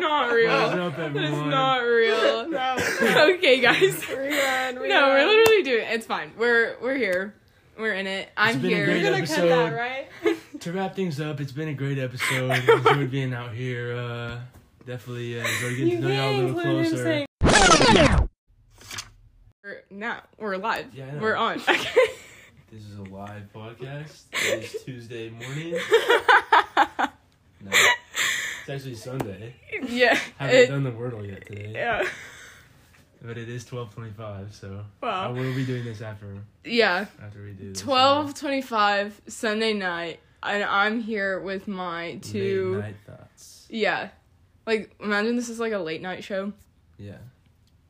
not real. What is up, That is not real. No. okay, guys. Rerun, rerun. No, we're literally doing it. It's fine. We're we're here. We're in it. I'm been a here. great You're gonna cut episode. that, right? To wrap things up, it's been a great episode. Enjoyed being out here. Uh, definitely uh, enjoyed getting to know y'all a little closer. We're now we're live. Yeah, I know. we're on. This is a live podcast. It is Tuesday morning. No, it's actually Sunday. yeah. Haven't it- done the wordle yet today. yeah. But it is twelve twenty-five, so I will be doing this after Yeah. after we do this. Twelve twenty-five Sunday night, and I'm here with my two. Midnight thoughts. Yeah. Like imagine this is like a late night show. Yeah.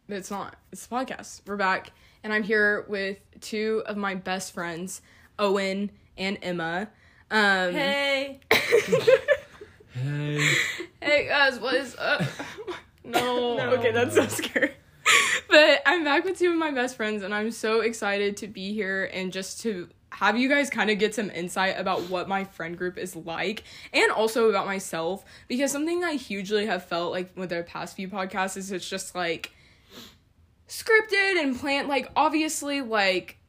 But it's not. It's a podcast. We're back, and I'm here with two of my best friends, Owen and Emma. Um, Hey. Hey. Hey guys, what is up? no. No. Okay, that's so scary. But I'm back with two of my best friends, and I'm so excited to be here and just to have you guys kind of get some insight about what my friend group is like and also about myself because something I hugely have felt like with the past few podcasts is it's just like scripted and planned like obviously like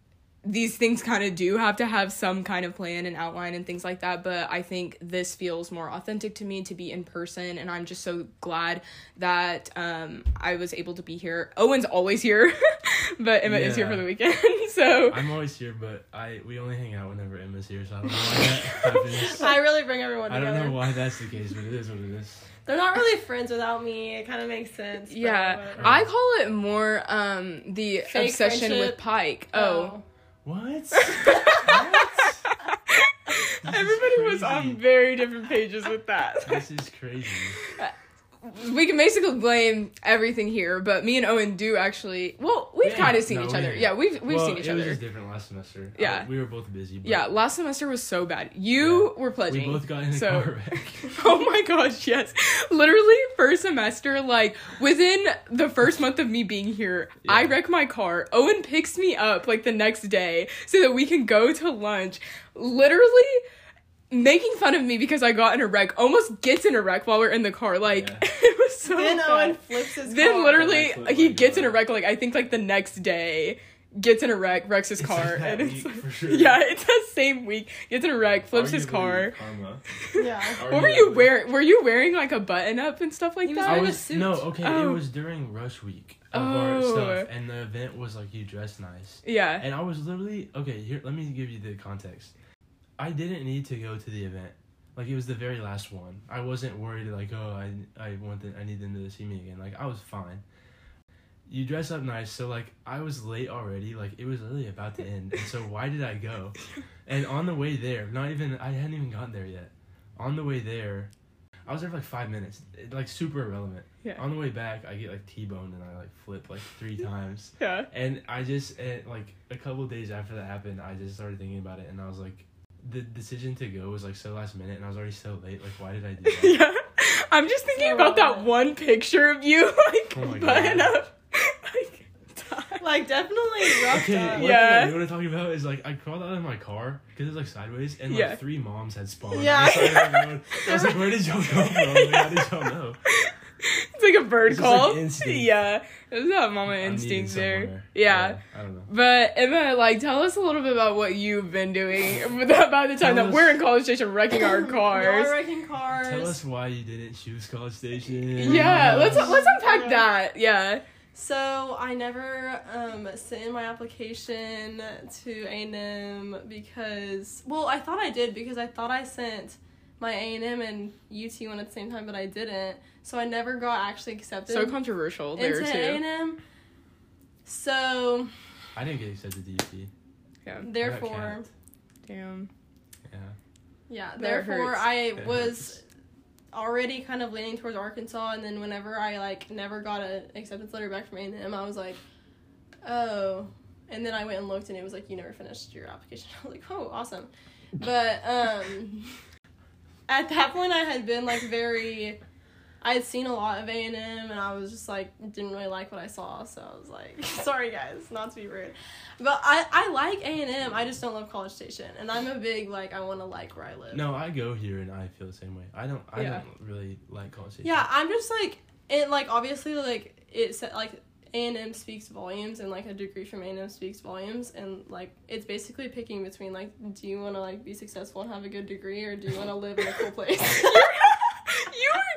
these things kind of do have to have some kind of plan and outline and things like that but i think this feels more authentic to me to be in person and i'm just so glad that um i was able to be here owen's always here but emma is here for the weekend so I'm always here, but I we only hang out whenever Emma's here, so I don't know why that happens. I really bring everyone I don't know why that's the case, but it is what it is. They're not really friends without me. It kind of makes sense. yeah whatever. i call it more um the Fake obsession with friendship? pike oh, What? everybody was on very different pages with that This is crazy. we can basically blame everything here, but me and Owen do actually. Well, we've Yeah, kind of seen no, each other. Yeah, we've we've well, seen each it was other. different last semester. Yeah. Uh, we were both busy. But Yeah, last semester was so bad. You were pledging. we both got in so- car wreck. Oh my gosh, yes. Literally, first semester, like within the first month of me being here, I Yeah. wreck my car. Owen picks me up like the next day so that we can go to lunch. Literally making fun of me because I got in a wreck, almost gets in a wreck while we're in the car. Like, Yeah. it was so Then bad. Owen flips his Then car. literally That's he gets in a wreck like I think like the next day gets in a wreck wrecks his It's car like that and it's like, for sure. yeah it's the same week gets in a wreck flips his car Karma. Yeah. what were you Arguably. wearing were you wearing like a button up and stuff like He was that I wearing a was suit. no okay. Oh. It was during rush week of oh. our Oh. stuff, and the event was like you dress nice, yeah and I was literally okay. Here, let me give you the context. I didn't need to go to the event. Like it was the very last one. I wasn't worried like oh I I want them, I need them to see me again. Like I was fine. You dress up nice, so like I was late already. Like it was literally about to end, and so why did I go? And on the way there, not even I hadn't even gotten there yet. On the way there, I was there for like five minutes. It, like super irrelevant. Yeah. On the way back, I get like T-boned and I like flip like three times. yeah And I just and, like a couple days after that happened, I just started thinking about it, and I was like, the decision to go was like so last minute, and I was already so late. Like, why did I do that? yeah I'm just thinking So about that one picture of you like Oh my button up like die. Like definitely roughed Okay, up. one Yeah. thing I do want to talk about is like I crawled out of my car because it was like sideways, and like Yeah. three moms had spawned. Yeah. on the side of the road. I was like, where did y'all come from? Like, how did y'all know? It's like a bird It's just, like, call yeah it was that mama instinct there somewhere. yeah I don't know. But Emma, like, tell us a little bit about what you've been doing by the time Tell that us- we're in College Station wrecking our Y'all cars. are wrecking cars. Tell us why you didn't choose College Station. Yeah, let's let's unpack Yeah. that. Yeah. So I never um, sent in my application to A&M because, well, I thought I did because I thought I sent my A&M and UT one at the same time, but I didn't. So I never got actually accepted So controversial there into too. A&M. So I didn't get accepted to UT. Yeah. therefore. Damn. Yeah. yeah, That therefore hurts. I It was hurts. already kind of leaning towards Arkansas, and then whenever I like never got an acceptance letter back from A&M, I was like, oh. And then I went and looked, and it was like you never finished your application. I was like, oh, awesome. But um, at that point, I had been like very I had seen a lot of A and M, and I was just like didn't really like what I saw, so I was like, sorry guys, not to be rude, but I I like A and M. I just don't love College Station, and I'm a big like I want to like where I live. No, I go here and I feel the same way. I don't. I Yeah. don't really like college station. Yeah, I'm just like it. Like obviously, like it said like A and M speaks volumes, and like a degree from A and M speaks volumes, and like it's basically picking between like, do you want to like be successful and have a good degree, or do you want to live in a cool place?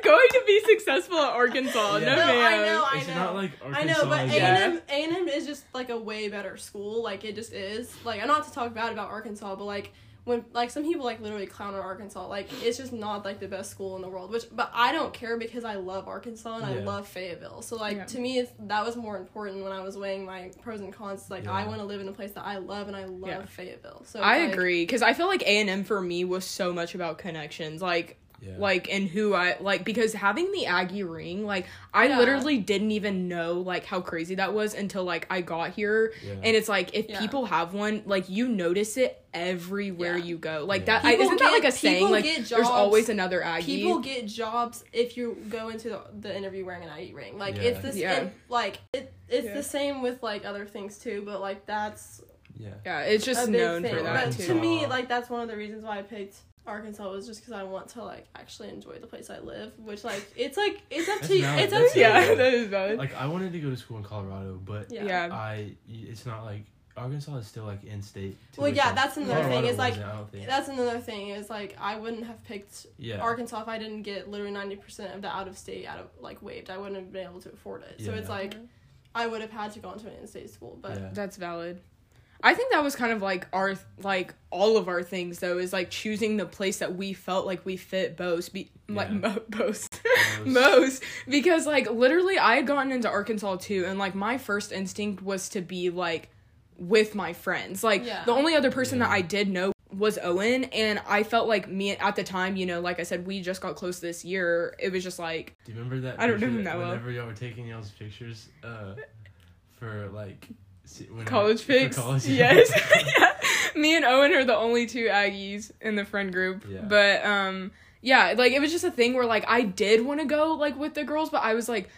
you were going to be successful at Arkansas. Yeah. No, No. I know, I It's know. not like Arkansas. I know, but A is- Yeah. and M A and M is just like a way better school. Like it just is. Like I'm not to talk bad about Arkansas, but like when like some people like literally clown on Arkansas, like it's just not like the best school in the world. Which, but I don't care because I love Arkansas and I love Fayetteville. So like Yeah. to me, it's, that was more important when I was weighing my pros and cons. Like I want to live in a place that I love and I love Yeah. Fayetteville. So I like, agree because I feel like A and M for me was so much about connections, like Yeah. like and who I like because having the Aggie ring, like I Yeah. literally didn't even know like how crazy that was until like I got here, Yeah. and it's like if Yeah. people have one, like you notice it everywhere Yeah. you go, like yeah. that I, isn't that like a saying? Like get there's always another Aggie. People get jobs if you go into the, the interview wearing an Aggie ring. Like Yeah. it's this, Yeah. it- like it, it's Yeah. the same with like other things too. But like that's yeah. yeah, it's just a big known thing. for that but too. to me, like that's one of the reasons why I picked Arkansas was just because I want to like actually enjoy the place I live. Which like it's like it's up That's to you. valid. It's up to you. yeah, valid. that is valid. Like I wanted to go to school in Colorado, but Yeah. yeah. I it's not like Arkansas is still like in state. Well, yeah, that's another Colorado thing, is, like, wasn't, I don't think. That's another thing is like I wouldn't have picked yeah. Arkansas if I didn't get literally ninety percent of the out of state out of like waived. I wouldn't have been able to afford it. So it's like I would have had to go into an in-state school. But Yeah. That's valid. I think that was kind of like our like all of our things though is like choosing the place that we felt like we fit most be like mo- most Most. most because like literally I had gotten into Arkansas too and like my first instinct was to be like with my friends like Yeah. the only other person that I did know was Owen and I felt like me at the time you know like I said we just got close this year it was just like Do you remember that? I don't know picture him that well. Whenever y'all were taking y'all's pictures, uh, for like se- when- college pics. college- Yes. yeah. Me and Owen are the only two Aggies in the friend group. Yeah. But um yeah, like it was just a thing where like I did want to go like with the girls, but I was like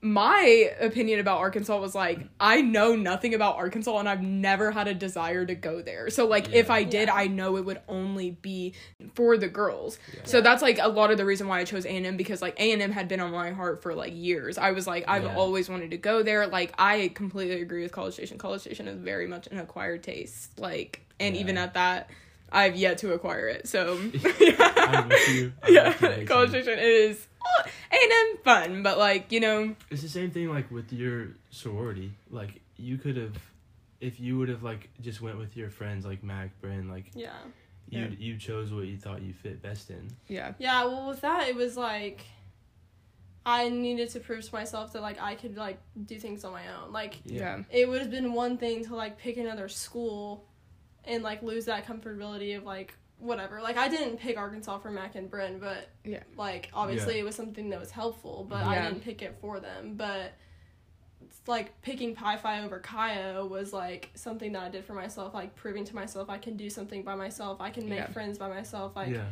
my opinion about Arkansas was like I know nothing about Arkansas and I've never had a desire to go there. So like if I did, Yeah. I know it would only be for the girls. Yeah. So that's like a lot of the reason why I chose A&M because like A&M had been on my heart for like years. I was like I've Yeah. always wanted to go there. Like I completely agree with College Station. College Station is very much an acquired taste. Like and Yeah. even at that I've yet to acquire it. So I'm with you. I'm with you, yeah, College Station is uh, A&M fun, but like, you know, It's the same thing like with your sorority. Like you could have, if you would have like just went with your friends like Mac, Bryn, like yeah. you Yeah. you chose what you thought you fit best in. yeah. Yeah, well, with that, it was like I needed to prove to myself that like I could like do things on my own. Like Yeah. it would have been one thing to like pick another school and like lose that comfortability of like whatever. Like I didn't pick Arkansas for Mac and Bryn, but Yeah. like obviously Yeah. it was something that was helpful, but I didn't pick it for them. But it's like picking Pi Phi over Chi O was like something that I did for myself, like proving to myself I can do something by myself. I can make Yeah. friends by myself. Like yeah.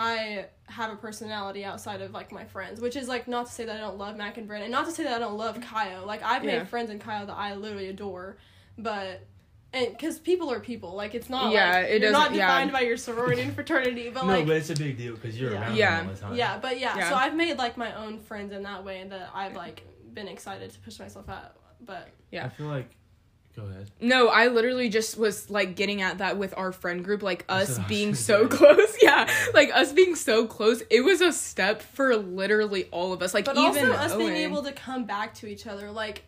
I have a personality outside of like my friends, which is like not to say that I don't love Mac and Bryn, and not to say that I don't love Kyle. Like I've Yeah. made friends in Kyle that I literally adore, but and because people are people, like it's not Yeah, like it you're not doesn't- yeah. defined by your sorority and fraternity, but no, like but it's a big deal because you're Yeah. around Yeah. them all the time. yeah, but yeah, Yeah. So I've made like my own friends in that way, and that I've like been excited to push myself out. But Yeah. I feel like. Go ahead. No, I literally just was like getting at that with our friend group, like us what I being so say. close. Yeah, Yeah. like us being so close. It was a step for literally all of us. Like but even also us being able to come back to each other like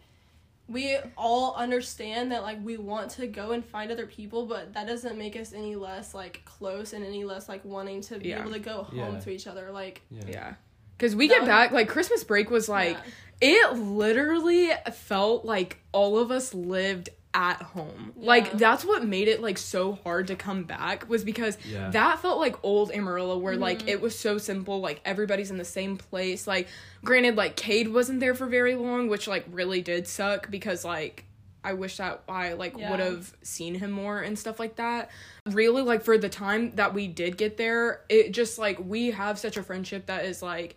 we all understand that like we want to go and find other people but that doesn't make us any less like close and any less like wanting to be able to go home Yeah. to each other like Yeah. Yeah. Cause we get back like Christmas break was like yeah. it literally felt like all of us lived at home. Like that's what made it like so hard to come back was because Yeah. that felt like old Amarillo where Mm-hmm. like it was so simple, like everybody's in the same place. Like granted like Cade wasn't there for very long, which like really did suck because like I wish that I like Yeah. would have seen him more and stuff like that. Really like for the time that we did get there, it just like we have such a friendship that is like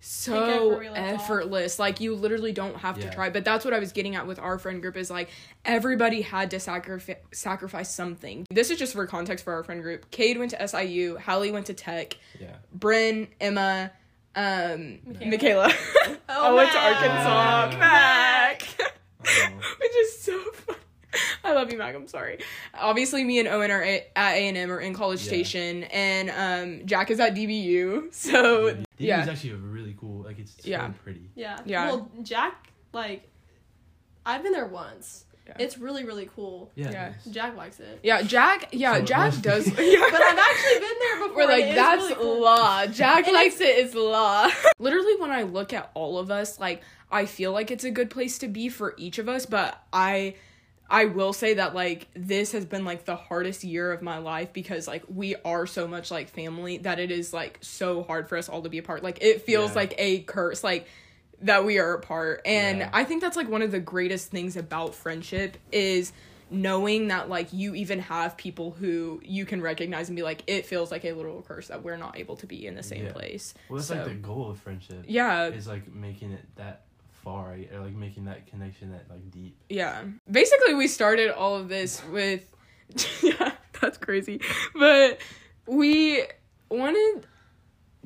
so effort really off. effortless. Like you literally don't have to try. But that's what I was getting at with our friend group is like everybody had to sacrifice sacrifice something. This is just for context for our friend group. Cade went to SIU, Hallie went to Tech, Yeah. Bryn, Emma, um, Michaela. Michaela. I Oh, went to Mac. Arkansas. Mac. Oh. Which is so fun. I love you, Mac. I'm sorry. Obviously, me and Owen are at A and M or in College Yeah. Station, and um, Jack is at DBU. So DB yeah, is actually a really cool. Like it's so Yeah. pretty. Yeah. Yeah. Well, Jack, like, I've been there once. Yeah. It's really, really cool. Yeah. Yeah. it is. Jack likes it. yeah. Jack, yeah, So Jack does. yeah. But I've actually been there before. We're like, that's really cool. law. Jack And likes it. It's law. Literally, when I look at all of us, like, I feel like it's a good place to be for each of us, but I. I will say that like this has been like the hardest year of my life because like we are so much like family that it is like so hard for us all to be apart. Like it feels Yeah. like a curse like that we are apart. And Yeah. I think that's like one of the greatest things about friendship is knowing that like you even have people who you can recognize and be like it feels like a little curse that we're not able to be in the same Yeah. place. Well, that's So- like the goal of friendship. Yeah, Is like making it that far, or like making that connection that like deep. yeah. Basically, we started all of this with, yeah, that's crazy. But we wanted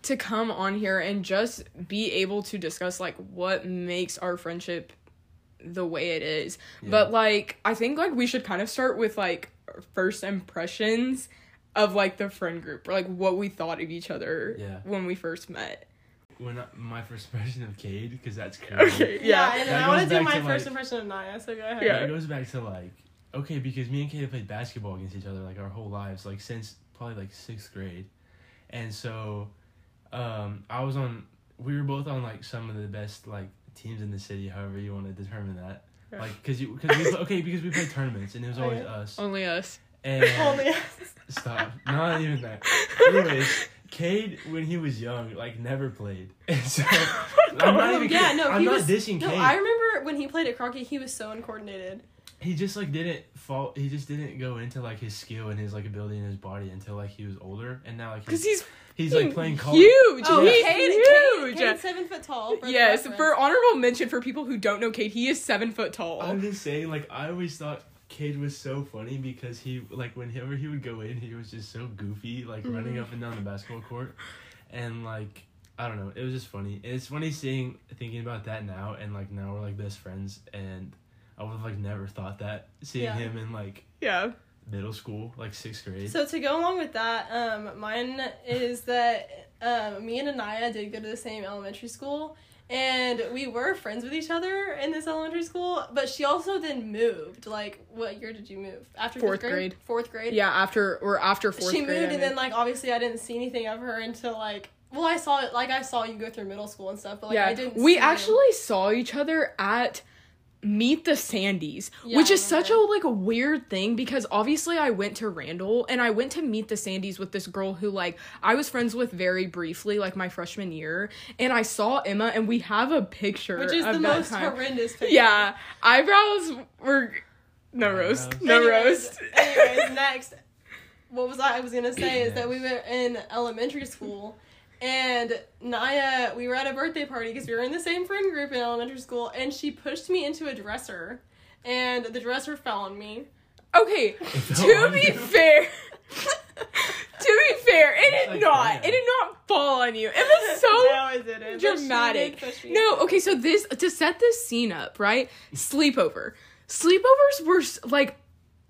to come on here and just be able to discuss like what makes our friendship the way it is. Yeah. But like, I think like we should kind of start with like first impressions of like the friend group or like what we thought of each other Yeah. when we first met. When I, my first impression of Cade, because that's crazy. Okay, Yeah, yeah. and That I want to do my to, first like- impression of Naya, so go ahead. Yeah. It goes back to like okay, because me and Cade have played basketball against each other like our whole lives, like since probably like sixth grade, and so um, I was on. We were both on like some of the best like teams in the city. However you want to determine that, Yeah. like because you because we okay because we played tournaments and it was Oh, always yeah. us Only us. and Only us. stop not even that. Anyways. Cade, when he was young, like never played, and so I'm not even. Yeah, no, I'm he not was. dissing no, Cade. I remember when he played at Crockett, he was so uncoordinated. he just like didn't fall he just didn't go into like his skill and his like ability in his body until like he was older and now like Because he's, he's he's like playing college huge. Oh, he's Cade, huge. Cade, Cade's seven foot tall. For yes, for honorable mention for people who don't know Cade, he is seven foot tall. i'm just saying like i always thought Cade was so funny because he like whenever he would go in he was just so goofy like running Mm-hmm. up and down the basketball court and like i don't know it was just funny and it's funny seeing thinking about that now and like now we're like best friends and i would have like never thought that seeing Yeah. him in like yeah. middle school like sixth grade So to go along with that, um, mine is that um, me and Anaya did go to the same elementary school, and we were friends with each other in this elementary school. But she also then moved. Like, what year did you move? After Fourth grade. Fourth grade. Yeah, after or after fourth she moved, grade. I and mean. then like obviously I didn't see anything of her until like. Well, I saw it. Like I saw you go through middle school and stuff, but like yeah, I didn't. we actually saw each other at Meet the Sandies, Yeah, which is such a like a weird thing because obviously I went to Randall and I went to Meet the Sandies with this girl who like I was friends with very briefly like my freshman year and I saw Emma and we have a picture which is of the that most time. horrendous picture. Yeah, eyebrows were no No roast, roast. no anyways, roast. anyways, next, what was I, I was gonna say is that we Yes. were in elementary school, and Naya, we were at a birthday party because we were in the same friend group in elementary school, and she pushed me into a dresser, and the dresser fell on me. Okay, to be you. fair, to be fair, it did like not. that. It did not fall on you. It was so no, it didn't. dramatic. did push me No, okay, so this to set this scene up, right? Sleepover. Sleepovers were like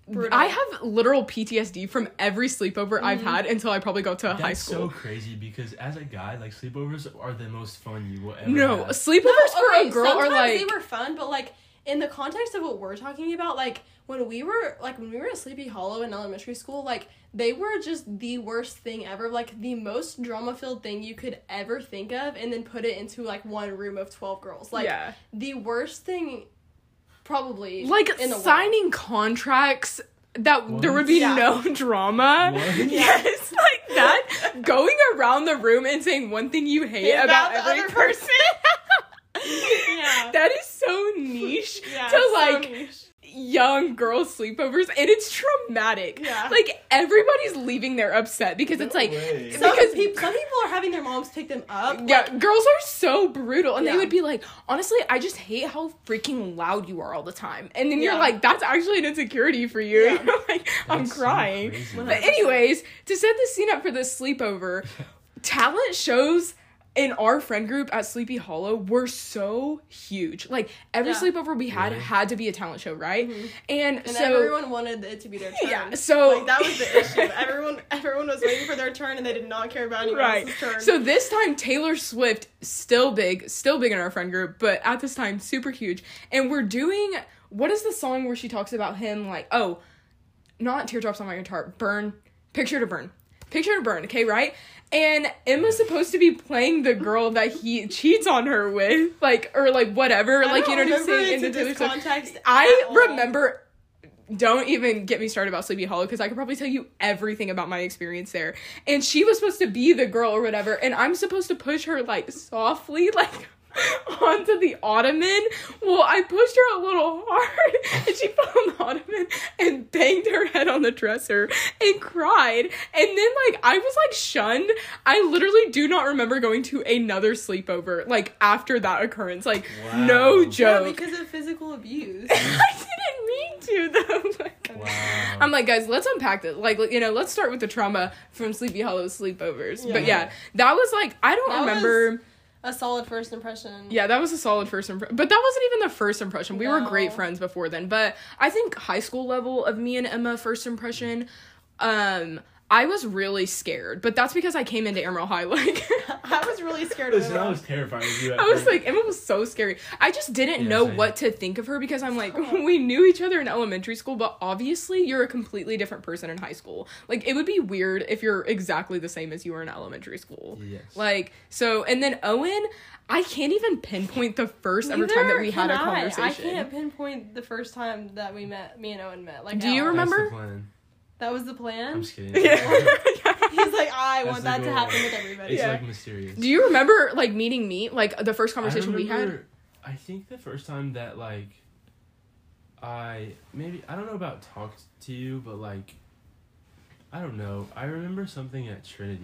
Brutal. I have literal PTSD from every sleepover I've mm-hmm. had until I probably got to That's high school. That's so crazy because as a guy, like sleepovers are the most fun you will ever no, have. sleepovers No, for okay, a girl are like they were fun, but like in the context of what we're talking about, like when we were like when we were at Sleepy Hollow in elementary school, like they were just the worst thing ever, like the most drama filled thing you could ever think of, and then put it into like one room of twelve girls, like yeah. the worst thing, probably Like in the world. signing contracts that there would be Yeah. no drama. What? Yes, like that. Going around the room and saying one thing you hate About about, the every other person. Yeah. That is so niche Yeah, to so like niche. Young girls sleepovers and it's traumatic. Yeah. Like everybody's leaving there upset because it's like way. Some, because some people are having their moms pick them up. yeah, girls are so brutal, and Yeah. they would be like, "Honestly, I just hate how freaking loud you are all the time." And then you're Yeah. like, "That's actually an insecurity for you." Yeah. You're like, "I'm That's so crying." but anyways, to set the scene up for this sleepover, talent shows in our friend group at Sleepy Hollow were so huge. Like every Yeah. sleepover we had Really? had to be a talent show, right? Mm-hmm. And, And so everyone wanted it to be their turn. Yeah, so- like that was the issue. Everyone, everyone was waiting for their turn, and they did not care about anyone right. else's turn. So this time Taylor Swift still big, still big in our friend group, but at this time super huge. And we're doing what is the song where she talks about him like oh, not teardrops on my guitar, burn, picture to burn. Picture to burn, okay, right? And Emma's supposed to be playing the girl that he cheats on her with, like or like whatever, I like don't you know what I'm saying in the this context I all. remember don't even get me started about Sleepy Hollow because I could probably tell you everything about my experience there. And she was supposed to be the girl or whatever, and I'm supposed to push her like softly, like onto the ottoman. Well, I pushed her a little hard, and she fell on the ottoman and banged her head on the dresser and cried. And then like I was like shunned. I literally do not remember going to another sleepover like after that occurrence. Like no Wow. yeah, joke. because of physical abuse. I didn't mean to though. Like, Wow. I'm like, guys, let's unpack this. Like, you know, let's start with the trauma from Sleepy Hollow sleepovers. But Yeah. yeah, that was like, I don't That remember. A solid first impression. Yeah, that was a solid first impression. But that wasn't even the first impression. We were great friends before then. But I think high school level of me and Emma first impression, um, I was really scared. But that's because I came into Amarillo High. Like, I was really scared of Listen, I was terrified of you. I was like, Emma was so scary. I just didn't Yeah, know same. what to think of her because I'm like, we knew each other in elementary school, but obviously you're a completely different person in high school. Like, it would be weird if you're exactly the same as you were in elementary school. Yes. Like, so, and then Owen, I can't even pinpoint the first ever time that we had a can I. conversation. I can't pinpoint the first time that we met. Me and Owen met. Like, Do you at all. remember? That's the plan. That was the plan. I'm just kidding. Yeah. He's like, I That's want the that to happen with everybody. It's Yeah. like mysterious. Do you remember like meeting me? Like the first I conversation we had? remember- I think the first time that like I maybe I don't know about talked to you, but like I don't know. I remember something at Trinity.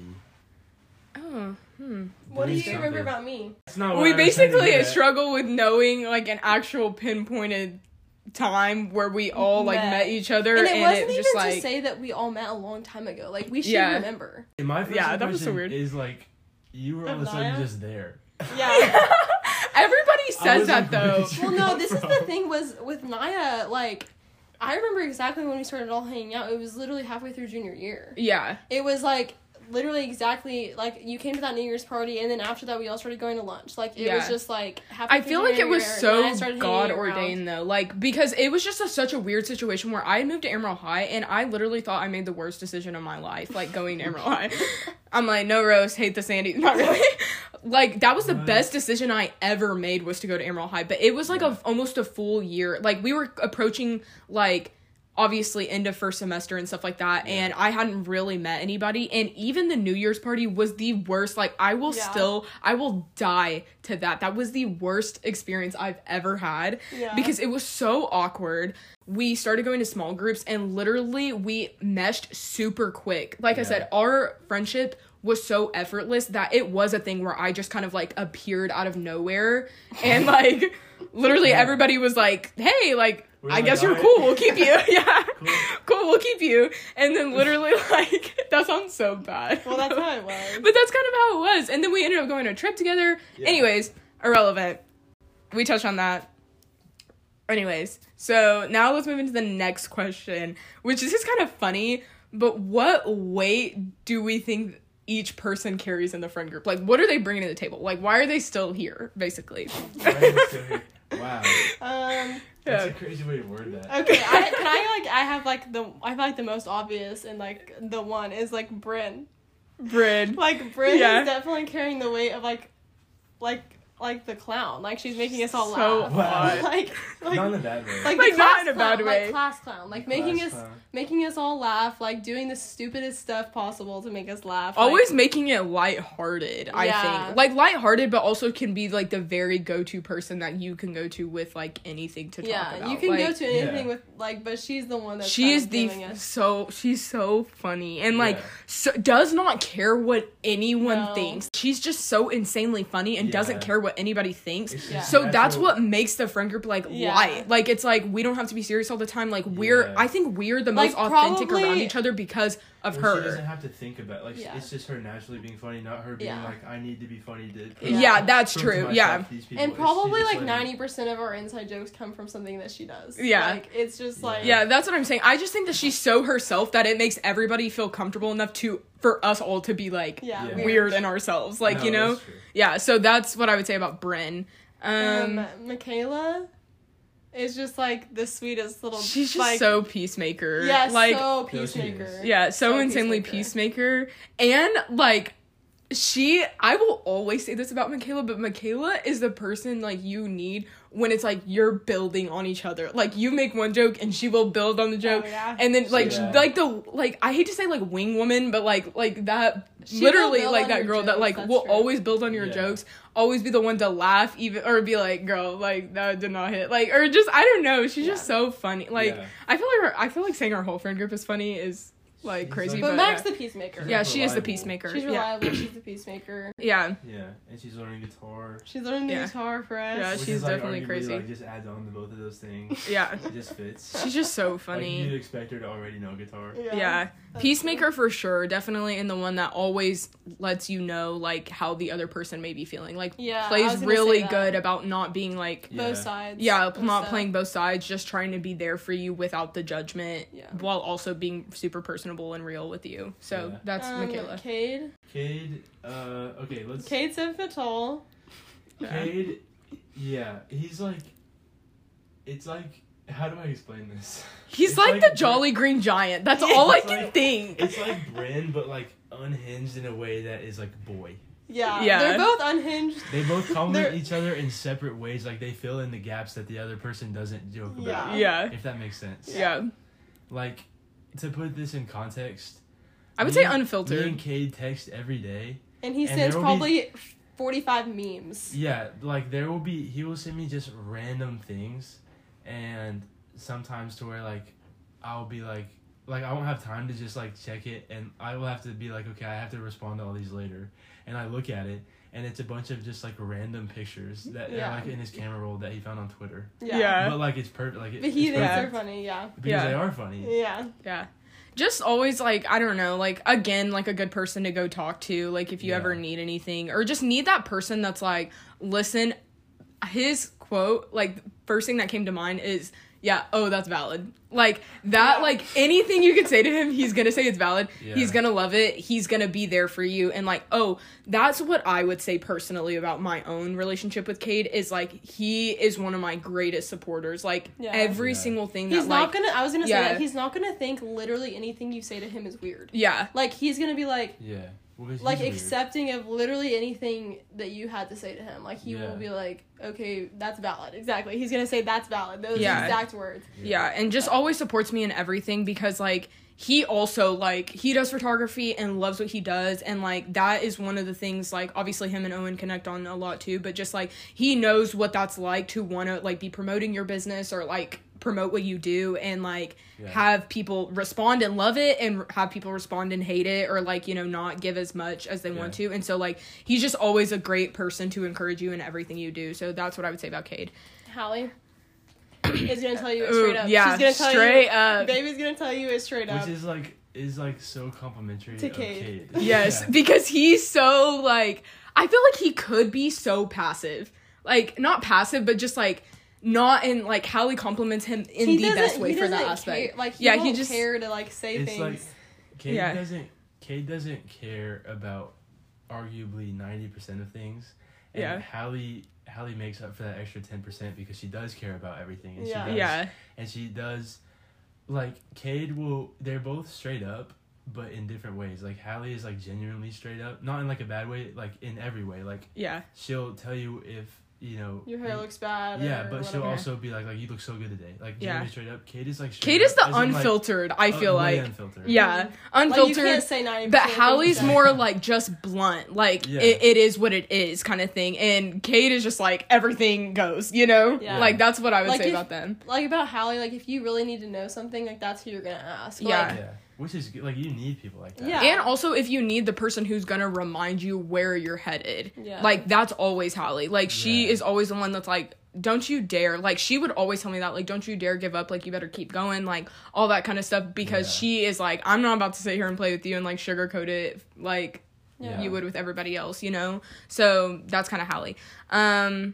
Oh, hmm. What do Doing you remember something. about me? That's not what we I was trying to basically get at. struggle with knowing like an actual pinpointed time where we all like Met. met, each other And and, it wasn't it even just to like say that we all met a long time ago. Like we should Yeah. remember. In my first Yeah, that was so weird. Is like you were all of a sudden just there. Yeah. everybody I says that like, though well, no. come This is the thing was with Naya. Like, I remember exactly when we started all hanging out. It was literally halfway through junior year. yeah It was like literally exactly like you came to that New Year's party, and then after that we all started going to lunch. Like it was just like I feel like it was so Naya started hanging God ordained though, like because it was just a, such a weird situation where I moved to Amarillo High and I literally thought I made the worst decision of my life, like going to Amarillo High. I'm like, no rose, hate the Sandy, not really. like that was the What? best decision I ever made was to go to Amarillo High, but it was like Yeah. a almost a full year. Like we were approaching like obviously end of first semester and stuff like that and i hadn't really met anybody and even the new year's party was the worst like i will Yeah. still i will die to that. That was the worst experience i've ever had Yeah. because it was so awkward. We started going to small groups and literally we meshed super quick. Like i said our friendship was so effortless that it was a thing where i just kind of like appeared out of nowhere and like literally Yeah. everybody was like hey like We're I like, guess you're "Alright." cool. We'll keep you. yeah. Cool. Cool. We'll keep you. And then literally, like, that sounds so bad. Well, that's how it was. but that's kind of how it was. And then we ended up going on a trip together. Yeah. Anyways, irrelevant. We touched on that. Anyways, so now let's move into the next question, which is just kind of funny. But what weight do we think each person carries in the friend group? Like, what are they bringing to the table? Like, why are they still here, basically? wow. Um. That's Yeah. a crazy way to word that. Okay. I, can I like? I have like the. I feel like the most obvious and like the one is like Bryn. Bryn. Like Bryn Yeah. is definitely carrying the weight of like, like like the clown. Like she's making us all So laugh. hot. like like Not in a bad way. like, Like, the not class in a clown, bad way. Like class clown. Like making Class us clown. making us all laugh, like doing the stupidest stuff possible to make us laugh. always like, making it lighthearted, I Yeah. think. Like lighthearted, but also can be like the very go to person that you can go to with like anything to talk Yeah, about. you can Like, go to anything Yeah. with like but she's the one that's she is the f- us so she's so funny and like Yeah. so, does not care what anyone No. thinks. She's just so insanely funny and doesn't care what anybody thinks. It's Yeah. just So that's what makes the friend group like Yeah. light. Like it's like we don't have to be serious all the time. Like we're Yeah. I think we're the Like, most authentic probably- around each other because of Well, She doesn't have to think about like Yeah. it's just her naturally being funny, not her being Yeah. like I need to be funny to. Yeah, Yeah. that's true. myself Yeah. and probably like ninety percent of our inside jokes come from something that she does. Yeah. like it's just like Yeah, that's what I'm saying. I just think that she's so herself that it makes everybody feel comfortable enough to for us all to be like yeah, Yeah. weird. weird in ourselves. Like, No, you know? that's true. Yeah, so that's what I would say about Bryn. Um, Um, Michaela is just like the sweetest little. she's just like, so peacemaker. yeah, like so peacemaker. yeah, so, so insanely peacemaker. And like she I will always say this about Michaela, but Michaela is the person like you need when it's like you're building on each other. Like you make one joke and she will build on the oh, joke. Oh, yeah. And then like Yeah. like the like I hate to say like wing woman, but like like that She literally like that your girl that like will true. always build on your Yeah. jokes, always be the one to laugh even or be like, girl, like that did not hit. Like or just I don't know, she's just so funny. Like Yeah. I feel like her I feel like saying our whole friend group is funny is like She's crazy. like- But but Max yeah. the peacemaker. yeah, she is the peacemaker. she's yeah. reliable. she's the peacemaker. Yeah. Yeah, and she's learning guitar. She's learning the Yeah. guitar for us. Yeah, which she's is, like, definitely arguably, crazy. Like, just adds on to both of those things. Yeah. It just fits. She's just so Like, funny. you'd expect her to already know guitar. yeah. That's Peacemaker for sure, definitely, and the one that always lets you know like how the other person may be feeling. Like Yeah, plays really good about not being like Yeah. Both sides. yeah, of not stuff. playing both sides, just trying to be there for you without the judgment, Yeah. while also being super personable and real with you. So Yeah. that's Um, Michaela. Cade. Cade, uh, okay, let's. Cade Sinfatol. Yeah. Cade, yeah, he's like, it's like, how do I explain this? He's like, like the Jolly Green Giant. That's Yeah. all I can like- think. It's like Bryn, but like unhinged in a way that is like boy. Yeah. Yeah. They're both unhinged. They both compliment each other in separate ways. Like they fill in the gaps that the other person doesn't joke about. Yeah. yeah. If that makes sense. Yeah. Like, to put this in context, I would me- say Me unfiltered. and Cade text every day. And he sends there will probably 45 memes. Yeah, like there will be he will send me just random things and sometimes to where like I'll be like like I won't have time to just like check it and I will have to be like okay I have to respond to all these later and I look at it and it's a bunch of just like random pictures that uh, Yeah. are like in his camera roll that he found on Twitter. Yeah. But like it's perfect like it, But he it's thinks perfect they're funny, yeah. because Yeah. they are funny. Yeah. Yeah. Just always like I don't know, like again, like a good person to go talk to, like if you Yeah. ever need anything or just need that person that's like, listen, his quote, like first thing that came to mind is, yeah, oh, that's valid. Like that, Yeah. like anything you could say to him, he's gonna say it's valid. Yeah. He's gonna love it. He's gonna be there for you. And like, oh, that's what I would say personally about my own relationship with Cade is like he is one of my greatest supporters. Like Yeah. every Yeah. single thing He's that not like, gonna, I was gonna say yeah. that, he's not gonna think literally anything you say to him is weird. yeah, Like, he's gonna be like, Yeah. Well, 'cause like he's weird. accepting of literally anything that you had to say to him. Like he Yeah. will be like, okay, that's valid. Exactly. He's gonna say that's valid. Those Yeah. exact words. Yeah, and just always supports me in everything because like he also like he does photography and loves what he does and like that is one of the things like obviously him and Owen connect on a lot too, but just like he knows what that's like to want to like be promoting your business or like promote what you do and like Yeah. have people respond and love it and have people respond and hate it or like you know not give as much as they want to and so like he's just always a great person to encourage you in everything you do so that's what i would say about cade Hallie is gonna tell you it straight up. yeah, She's gonna tell straight you, up. Baby's gonna tell you it straight up. Which is like is like so complimentary To of Cade. Cade. Yes, Yeah. because he's so like I feel like he could be so passive. Like not passive, but just like not in like Hallie compliments him in He the best way he for that aspect. care- like he yeah, won't he just care to like say It's things. like Cade Yeah. doesn't Cade doesn't care about arguably ninety percent of things. And Yeah. Hallie Hallie makes up for that extra ten percent because she does care about everything and Yeah. she does yeah. and she does like Cade will they're both straight up, but in different ways. Like Hallie is like genuinely straight up, not in like a bad way, like in every way. Like Yeah. she'll tell you if you know Your hair looks bad. Yeah, or but she'll also be like, like you look so good today. Like Yeah. straight up. Cade is like. Cade is the up, as like, unfiltered, I uh, feel way like. unfiltered. Yeah. Like you Unfiltered. can't say ninety. but Hallie's more like just blunt. Like Yeah. it, it is what it is kind of thing. And Cade is just like everything goes, you know? Yeah. Like that's what I would Like, say if- about them. like about Hallie. Like if you really need to know something, like that's who you're gonna ask. Yeah. Like, Yeah, which is good. like you need people like that. Yeah. And also if you need the person who's gonna remind you where you're headed. Yeah. Like that's always Hallie. Like she Yeah. is always the one that's like, Don't you dare like she would always tell me that, like, don't you dare give up, like you better keep going, like all that kind of stuff because Yeah. she is like, I'm not about to sit here and play with you and like sugarcoat it like Yeah. you would with everybody else, you know? So that's kinda Hallie. Um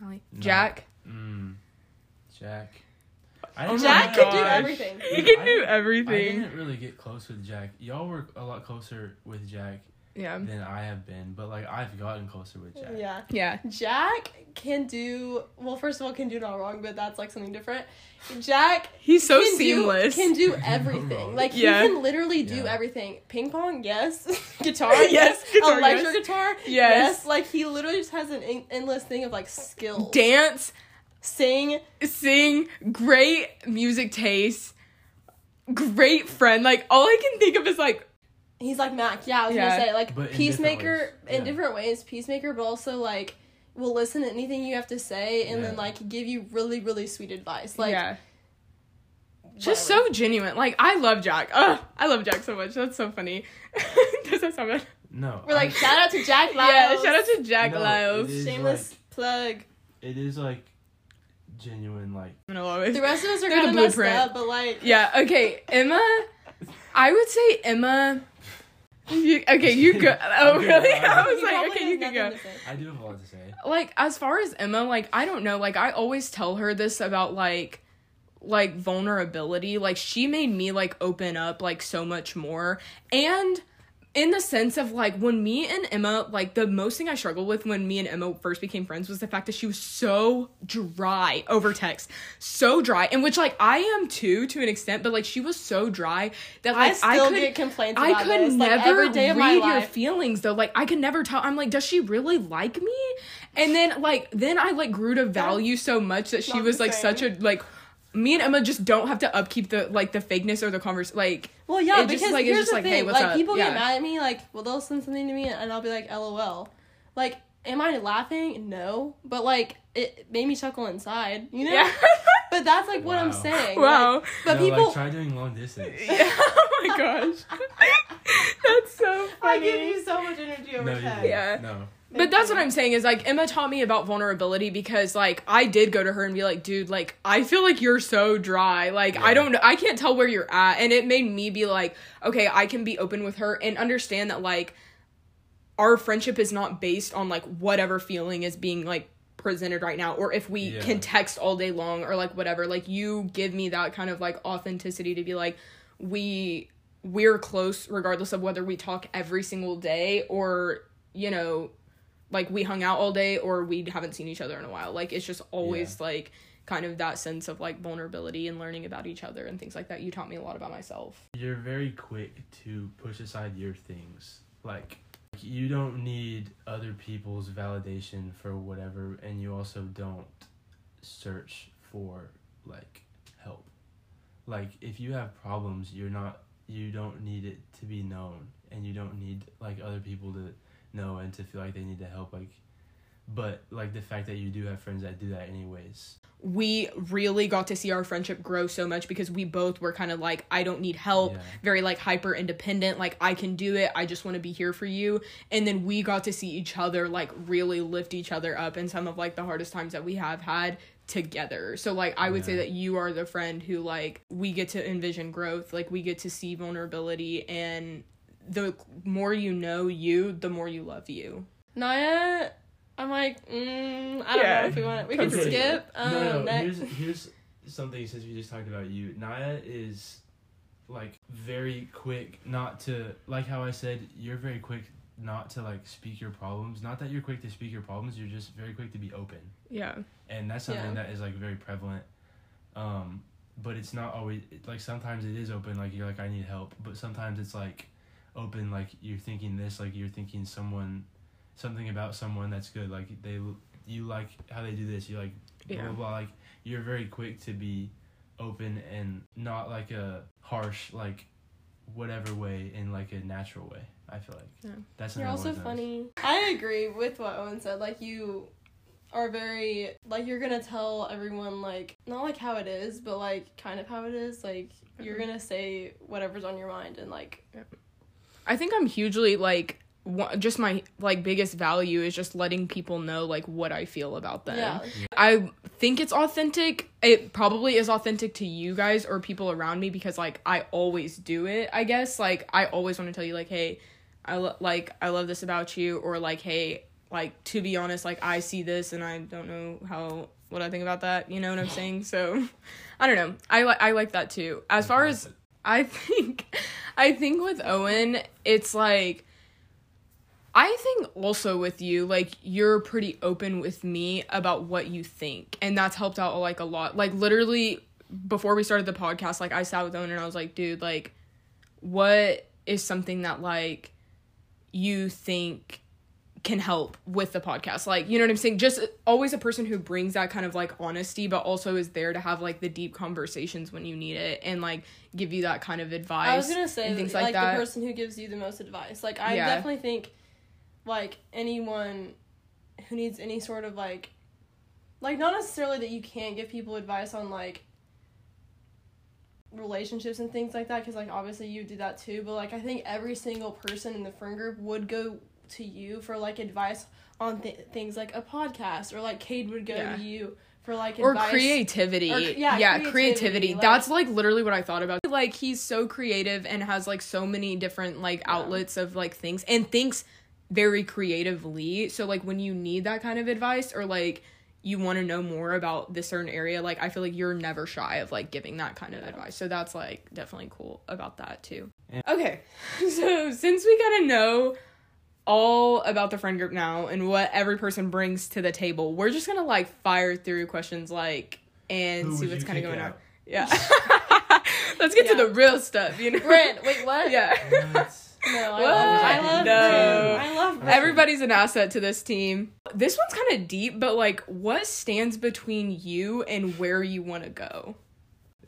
Hallie. No. Jack. Mm, Jack. I Oh didn't- Jack could do gosh. everything. He Dude, can I do didn't- I didn't really get close with Jack. Y'all were a lot closer with Jack Yeah. than I have been, but like I've gotten closer with Jack. Yeah. Yeah. Jack can do well. First of all, can do it all wrong, but that's like something different. Jack He's so can seamless. Do, can do everything. wrong. like Yeah. he can literally do Yeah. everything. Ping pong, yes. guitar, Yes, yes. guitar, Electric yes. guitar, Yes. Like he literally just has an en- endless thing of like skills. Dance, Sing. sing, great music taste, great friend. Like all I can think of is like He's like Mac. Yeah, I was Yeah. gonna say like But in peacemaker different ways. in Yeah. different ways. Peacemaker, but also like will listen to anything you have to say and then like give you really really sweet advice. Like yeah. Just whatever. so genuine. Like I love Jack. Ugh, I love Jack so much. That's so funny. Does that sound bad? No. We're like I- shout out to Jack Lyles. Yeah, shout out to Jack No, Lyles. it is Shameless plug. it is like genuine like I'm gonna love it. The rest of us are They're kind of messed blueprint. up, but like Yeah, okay. Emma I would say Emma you, okay, you go. Oh, Okay, really? fine. I was he like, probably okay, has you can go. nothing to say. I do have a lot to say. like as far as Emma, like I don't know, like I always tell her this about like like vulnerability. Like she made me like open up like so much more. And in the sense of like when me and Emma, like the most thing I struggled with when me and Emma first became friends was the fact that she was so dry over text. So dry. And which like I am too to an extent, but like she was so dry that I like still could get complaints I could this, like, never every day of my read your feelings though. Like I could never tell. I'm like, does she really like me? And then like then I like grew to value so much that she not was like such a like. Me and Emma just don't have to upkeep the like the fakeness or the converse like Well, yeah, It just, because like, it's here's just the like, thing: hey, what's like up? people Yeah. get mad at me, like, well, they'll send something to me, and I'll be like, "LOL." Like, am I laughing? No, but like, it made me chuckle inside, you know. yeah But that's like what I'm saying. wow Like, but no, people, like try doing long distance. yeah oh my gosh that's so funny I give you so much energy over no, text. Yeah. No. But that's what I'm saying is like Emma taught me about vulnerability because like I did go to her and be like, dude, like I feel like you're so dry. Like I don't I can't tell where you're at. And it made me be like, okay, I can be open with her and understand that like our friendship is not based on like whatever feeling is being like presented right now or if we Yeah. can text all day long or like whatever. Like you give me that kind of like authenticity to be like we we're close regardless of whether we talk every single day or you know like we hung out all day or we haven't seen each other in a while like it's just always like kind of that sense of like vulnerability and learning about each other and things like that you taught me a lot about myself You're very quick to push aside your things. Like you don't need other people's validation for whatever and you also don't search for like help. Like if you have problems, you're not you don't need it to be known and you don't need like other people to know and to feel like they need to help like but like the fact that you do have friends that do that anyways. we really got to see our friendship grow so much because we both were kind of like I don't need help, Yeah. very like hyper independent, like I can do it. I just want to be here for you. And then we got to see each other like really lift each other up in some of like the hardest times that we have had together. So like I would say that you are the friend who like we get to envision growth, like we get to see vulnerability and the more you know you, the more you love you. Naya, I'm like, mm, I don't Yeah. know if we want. We can Okay. skip. Um, no, no. next. Here's here's something since we just talked about you. Naya is like very quick not to like how I said you're very quick not to like speak your problems. Not that you're quick to speak your problems. You're just very quick to be open, Yeah. and that's something Yeah. that is like very prevalent. Um, but it's not always like sometimes it is open like you're like I need help, but sometimes it's like open like you're thinking this like you're thinking someone something about someone that's good like they you like how they do this you like blah Yeah. blah blah like you're very quick to be open and not like a harsh like whatever way in like a natural way i feel like Yeah. that's You're also always noticed. funny. I agree with what Owen said. Like you are very like you're gonna tell everyone like not like how it is, but like kind of how it is. Like you're Mm-hmm. gonna say whatever's on your mind and like I think I'm hugely like just my like biggest value is just letting people know like what I feel about them. yeah. I think it's authentic. It probably is authentic to you guys or people around me because like I always do it. I guess like I always want to tell you like hey, I lo- like I love this about you or like hey, like to be honest like I see this and I don't know how what I think about that. You know what I'm saying? So I don't know. I like I like that too. As far as I think I think with Owen, it's like I think also with you, like you're pretty open with me about what you think. And that's helped out like a lot. Like literally before we started the podcast, like I sat with Owen and I was like, dude, like what is something that like you think can help with the podcast like you know what i'm saying just always a person who brings that kind of like honesty but also is there to have like the deep conversations when you need it and like give you that kind of advice I was gonna say and things like, like, that the person who gives you the most advice. Like I Yeah. definitely think like anyone who needs any sort of like like not necessarily that you can't give people advice on like relationships and things like that because like obviously you do that too but like i think every single person in the friend group would go to you for like advice on th- things like a podcast or like Cade would go Yeah. to you for like or advice creativity. Or- yeah, yeah, creativity, creativity. like- That's like literally what I thought about. Like he's so creative and has like so many different like outlets of like things and thinks very creatively. So like when you need that kind of advice or like you want to know more about this certain area, like I feel like you're never shy of like giving that kind of advice. So that's like definitely cool about that too. Yeah. Okay. So since we got to know all about the friend group now and what every person brings to the table, we're just gonna like fire through questions like and Who see what's kind of kick going on. Yeah. Let's get to the real stuff, you know. Brent, wait, what? Yeah. What? No, I love, I love No. Brent. I love Everybody's an asset to this team. This one's kind of deep, but like, what stands between you and where you want to go?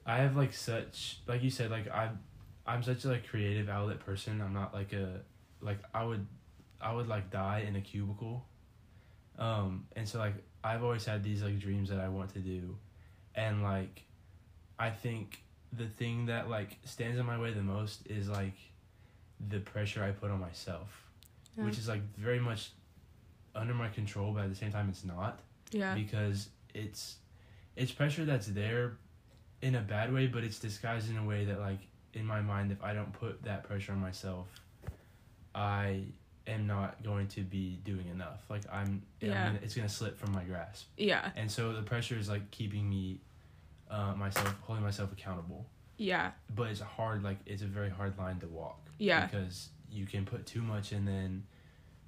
I have like such like you said like I'm I'm such a like creative outlet person. I'm not like a like I would I would like die in a cubicle. Um and so like I've always had these like dreams that I want to do and like I think the thing that like stands in my way the most is like the pressure I put on myself, Yeah. which is like very much under my control but at the same time it's not Yeah. because it's it's pressure that's there in a bad way but it's disguised in a way that like in my mind if i don't put that pressure on myself i am not going to be doing enough like i'm, I'm Yeah. gonna, it's gonna slip from my grasp Yeah. and so the pressure is like keeping me uh, myself holding myself accountable Yeah. but it's a hard like it's a very hard line to walk Yeah. because you can put too much and then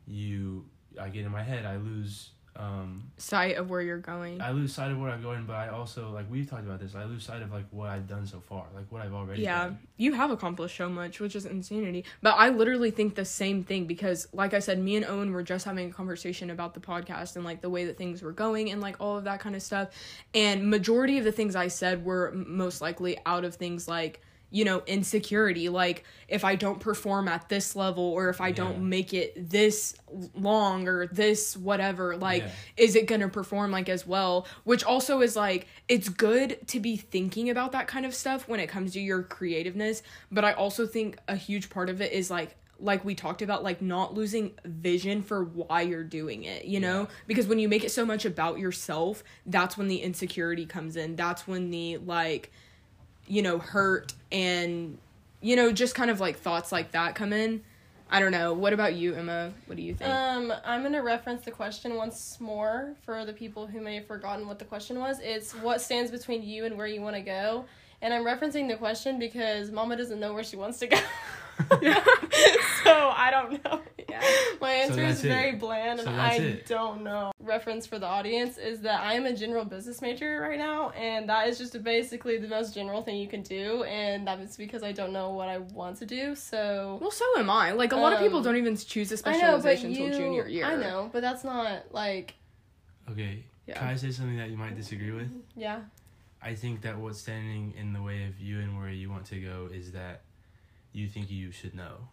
you i get in my head i lose um Sight of where you're going. I lose sight of where I'm going, but I also like we've talked about this. I lose sight of like what I've done so far, like what I've already yeah done. you have accomplished so much which is insanity but i literally think the same thing because like i said me and owen were just having a conversation about the podcast and like the way that things were going and like all of that kind of stuff and majority of the things i said were most likely out of things like you know insecurity like if i don't perform at this level or if i Yeah. don't make it this long or this whatever like Yeah. is it gonna perform like as well which also is like it's good to be thinking about that kind of stuff when it comes to your creativeness but i also think a huge part of it is like like we talked about like not losing vision for why you're doing it you know Yeah. because when you make it so much about yourself that's when the insecurity comes in that's when the like you know hurt and you know just kind of like thoughts like that come in. I don't know. What about you emma? What do you think? Um, I'm gonna reference the question once more for the people who may have forgotten what the question was. It's what stands between you and where you want to go, and I'm referencing the question because Mama doesn't know where she wants to go. so I don't know. Yeah. My answer is that's it. very bland, and So I it. don't know. Reference for the audience is that I am a general business major right now, and that is just basically the most general thing you can do, and that is because I don't know what I want to do. So Well, so am I. Like a lot of people Um, don't even choose a I know, specialization you, until junior year. I know, but that's not like Okay. Yeah. Can I say something that you might disagree with? yeah. I think that what's standing in the way of you and where you want to go is that you think you should know.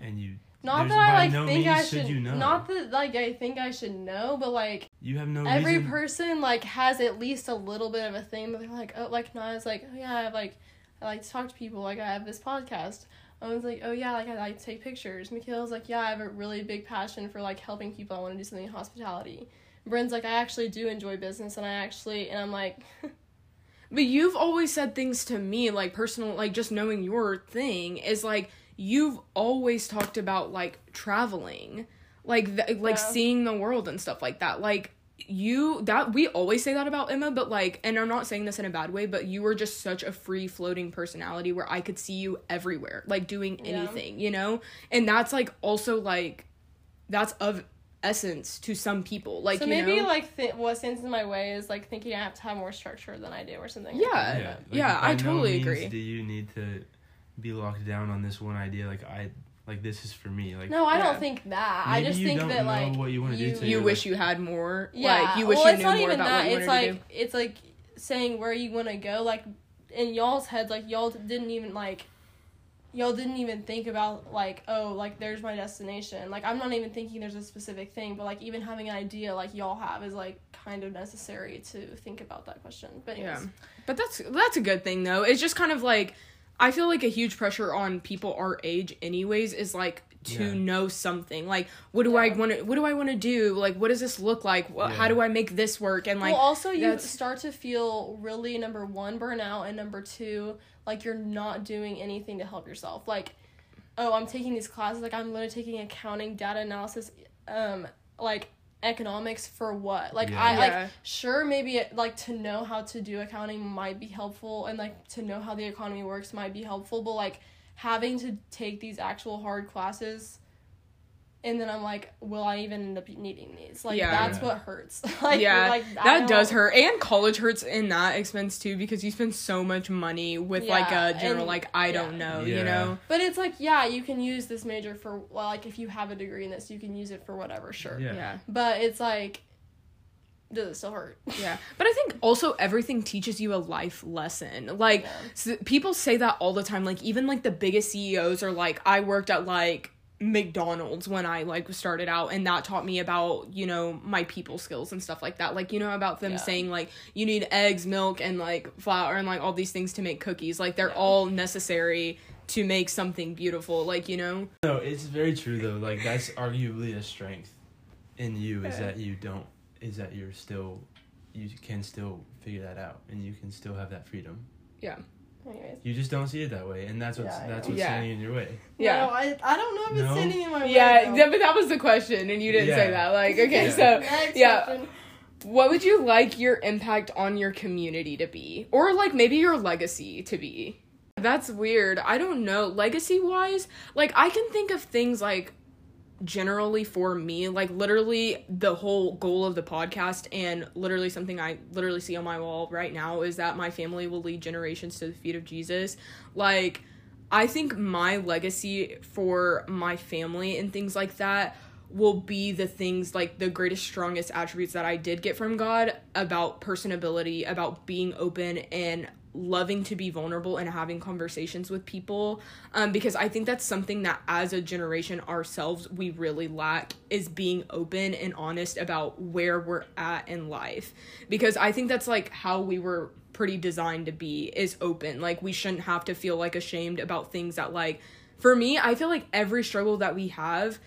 And you Not that I like no think I means should. you know. Not that like I think I should know, but like you have no every reason person like has at least a little bit of a thing that they're like oh like Naya's like oh yeah I have like I like to talk to people like I have this podcast. Owen's like oh yeah like I like to take pictures. Michaela's like yeah I have a really big passion for like helping people. I want to do something in hospitality. Bryn's like I actually do enjoy business and I actually and I'm like But you've always said things to me, like personal, like just knowing your thing is like you've always talked about like traveling, like th- like Yeah. seeing the world and stuff like that. Like you that we always say that about Emma, but like, and I'm not saying this in a bad way, but you were just such a free floating personality where I could see you everywhere, like doing Yeah. anything, you know, and that's like also like that's of essence to some people, like so you maybe know? like th- what stands in my way is like thinking I have to have more structure than I do or something. Yeah. yeah, yeah, I totally means agree. Do you need to be locked down on this one idea? Like I, like this is for me. Like No, I Yeah. don't think that. I just you think don't that know like what you wanna do you, to you like- wish you had more. Yeah, like you wish well, you it's knew not more even about that. what you it's like to do. it's like saying where you want to go. Like in y'all's heads, like y'all didn't even like y'all didn't even think about like oh like there's my destination. Like I'm not even thinking there's a specific thing, but like even having an idea like y'all have is like kind of necessary to think about that question. But anyways, Yeah, but that's that's a good thing though. It's just kind of like I feel like a huge pressure on people our age, anyways, is like to Yeah. know something. Like, what do I want to? What do I want to do? Like, what does this look like? Wha How do I make this work? And like, well, also you start to feel really number one burnout, and number two, like you're not doing anything to help yourself. Like, oh, I'm taking these classes. Like, I'm literally taking accounting, data analysis, um, like economics for what? Like, Yeah. I Yeah. like sure maybe it, like to know how to do accounting might be helpful, and like to know how the economy works might be helpful, but like having to take these actual hard classes. And then I'm like, will I even end up needing these? Like Yeah. that's what hurts. like, yeah, like that does hurt. And college hurts in that expense too because you spend so much money with like a general and- like I yeah. don't know, Yeah. you know. But it's like, yeah, you can use this major for well, like if you have a degree in this, you can use it for whatever, sure. Yeah. yeah. But it's like, does it still hurt? Yeah, but I think also everything teaches you a life lesson. Like Yeah. s people say that all the time. Like even like the biggest CEOs are like, I worked at like McDonald's when I like started out, and that taught me about you know my people skills and stuff like that. Like you know about them Yeah. saying like you need eggs, milk, and like flour and like all these things to make cookies. Like they're Yeah. all necessary to make something beautiful. Like you know. No, it's very true though. Like that's arguably a strength in you is that you don't is that you're still you can still figure that out and you can still have that freedom. Anyways. You just don't see it that way, and that's what's Yeah, that's what's Yeah. standing in your way. No, I, I don't know if it's No? standing in my way. Yeah, though. yeah, but that was the question, and you didn't say that. Like, okay, Yeah. so Next yeah. question. What would you like your impact on your community to be? Or like maybe your legacy to be? That's weird. I don't know. Legacy wise, like I can think of things like generally for me, like literally the whole goal of the podcast and literally something I literally see on my wall right now is that my family will lead generations to the feet of Jesus. Like I think my legacy for my family and things like that will be the things like the greatest strongest attributes that I did get from God about personability, about being open and loving to be vulnerable and having conversations with people um because I think that's something that as a generation ourselves we really lack is being open and honest about where we're at in life. Because I think that's like how we were pretty designed to be is open. Like we shouldn't have to feel like ashamed about things that like for me I feel like every struggle that we have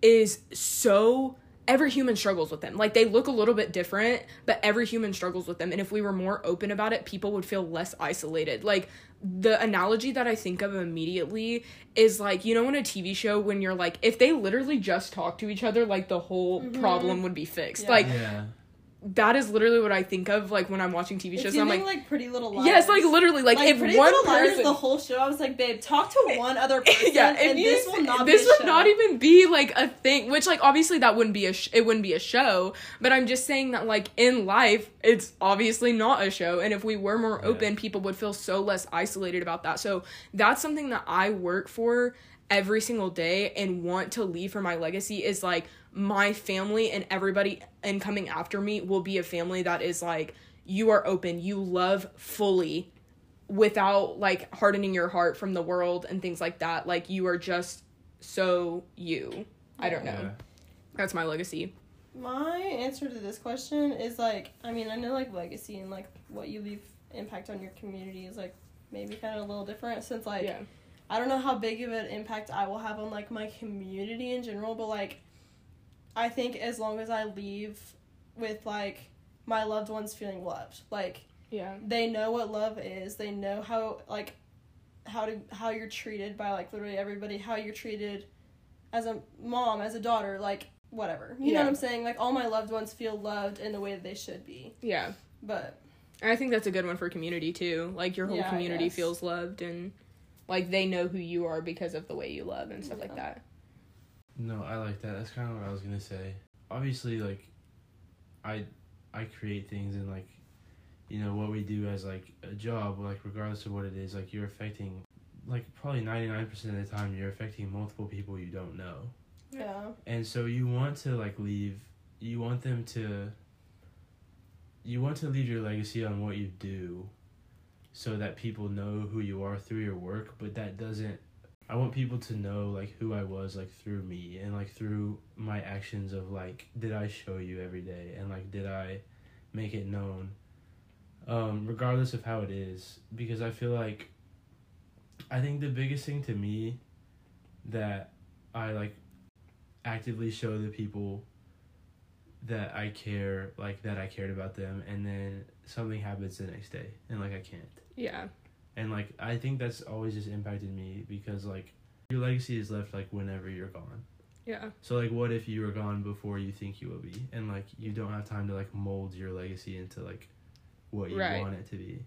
is so every human struggles with them. Like they look a little bit different, but every human struggles with them. And if we were more open about it, people would feel less isolated. Like the analogy that I think of immediately is like, you know, in a TV show when you're like, if they literally just talk to each other, like the whole mm-hmm. problem would be fixed. Yeah. Like Yeah. That is literally what I think of like when I'm watching TV It's shows. I'm like, like, Pretty Little Liars. yes, like literally, like, if Pretty one Little Liars, the whole show, I was like, babe, talk to one other person, yeah, and you, this will not. this would not even be like a thing. Which like obviously that wouldn't be a sh- it wouldn't be a show. But I'm just saying that like in life, it's obviously not a show. And if we were more Yeah. open, people would feel so less isolated about that. So that's something that I work for every single day and want to leave for my legacy is like my family and everybody and coming after me will be a family that is like you are open, you love fully without like hardening your heart from the world and things like that. Like you are just so you. I don't know. Yeah. That's my legacy. My answer to this question is like, I mean, I know like legacy and like what you leave impact on your community is like maybe kind of a little different since like yeah. I don't know how big of an impact I will have on like my community in general, but like I think as long as I leave with like my loved ones feeling loved, like Yeah. they know what love is, they know how like how to how you're treated by like literally everybody, how you're treated as a mom, as a daughter, like whatever. You know what I'm saying? Like all my loved ones feel loved in the way that they should be. Yeah. But I think that's a good one for community too. Like your whole Yeah, community feels loved and like they know who you are because of the way you love and stuff like that. No, I like that. That's kind of what I was gonna say. Obviously, like, I, I create things and like, you know, what we do as like a job, like regardless of what it is, like you're affecting, like probably ninety nine percent of the time you're affecting multiple people you don't know, yeah. and so you want to like leave, you want them to. You want to leave your legacy on what you do, so that people know who you are through your work, but that doesn't I want people to know like who I was like through me and like through my actions of like did I show you every day and like did I make it known um regardless of how it is because I feel like I think the biggest thing to me that I like actively show the people that I care like that I cared about them and then something happens the next day and like I can't Yeah. And like I think that's always just impacted me because like your legacy is left like whenever you're gone. Yeah. So like what if you were gone before you think you will be and like you don't have time to like mold your legacy into like what you Right. want it to be.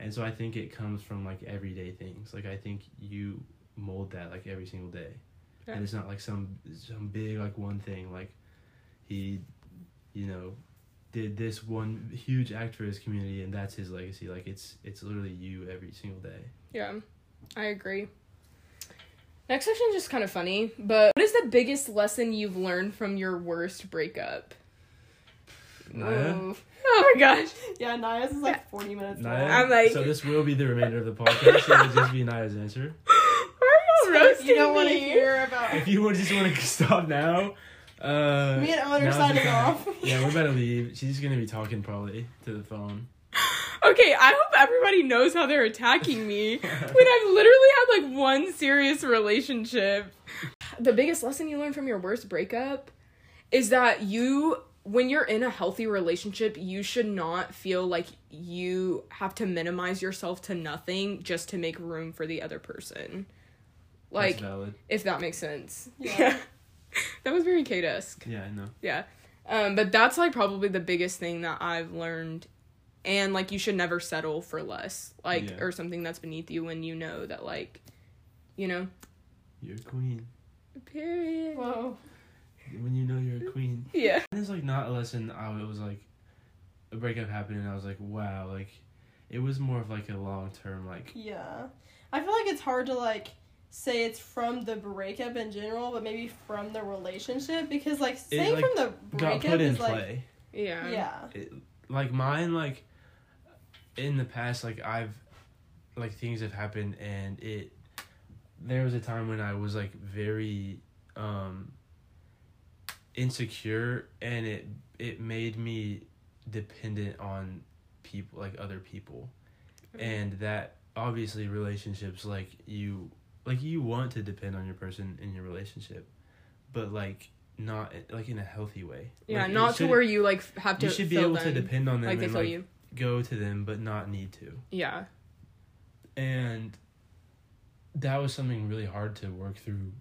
And so I think it comes from like everyday things. Like I think you mold that like every single day. Yeah. And it's not like some some big like one thing like he you know did this one huge act for his community and that's his legacy. Like it's it's literally you every single day. Yeah. I agree. Next question is just kind of funny, but what is the biggest lesson you've learned from your worst breakup? Naya? Oh, oh my gosh. Yeah, Naya's is like 40 minutes Naya? long. I'm like- so this will be the remainder of the podcast. so it'll just be Naya's answer. Why are you roasting you don't want to hear about If you would just want to stop now, uh, me and Owen are now's the signing off. Yeah, we're about to leave. She's gonna be talking probably to the phone. Okay, I hope everybody knows how they're attacking me when I've literally had like one serious relationship. The biggest lesson you learn from your worst breakup is that you when you're in a healthy relationship, you should not feel like you have to minimize yourself to nothing just to make room for the other person. Like That's valid. if that makes sense. Yeah. that was very Cade-esque. Yeah, I know. Yeah. Um, but that's like probably the biggest thing that I've learned. And like you should never settle for less. Like Yeah. or something that's beneath you when you know that like you know. You're a queen. Period. Whoa. When you know you're a queen. Yeah. And It's like not a lesson. I it was like a breakup happened, and I was like, wow, like it was more of like a long term like Yeah. I feel like it's hard to like say it's from the breakup in general, but maybe from the relationship because like saying like, from the got breakup put in is like play. Yeah. yeah. like mine like in the past like i've like things have happened and it there was a time when i was like very um insecure and it it made me dependent on people like other people and that obviously relationships like you like you want to depend on your person in your relationship but like not like in a healthy way Yeah, Like, not to where you like have to you should be able them to depend on them like they and like you. go to them but not need to Yeah. and that was something really hard to work through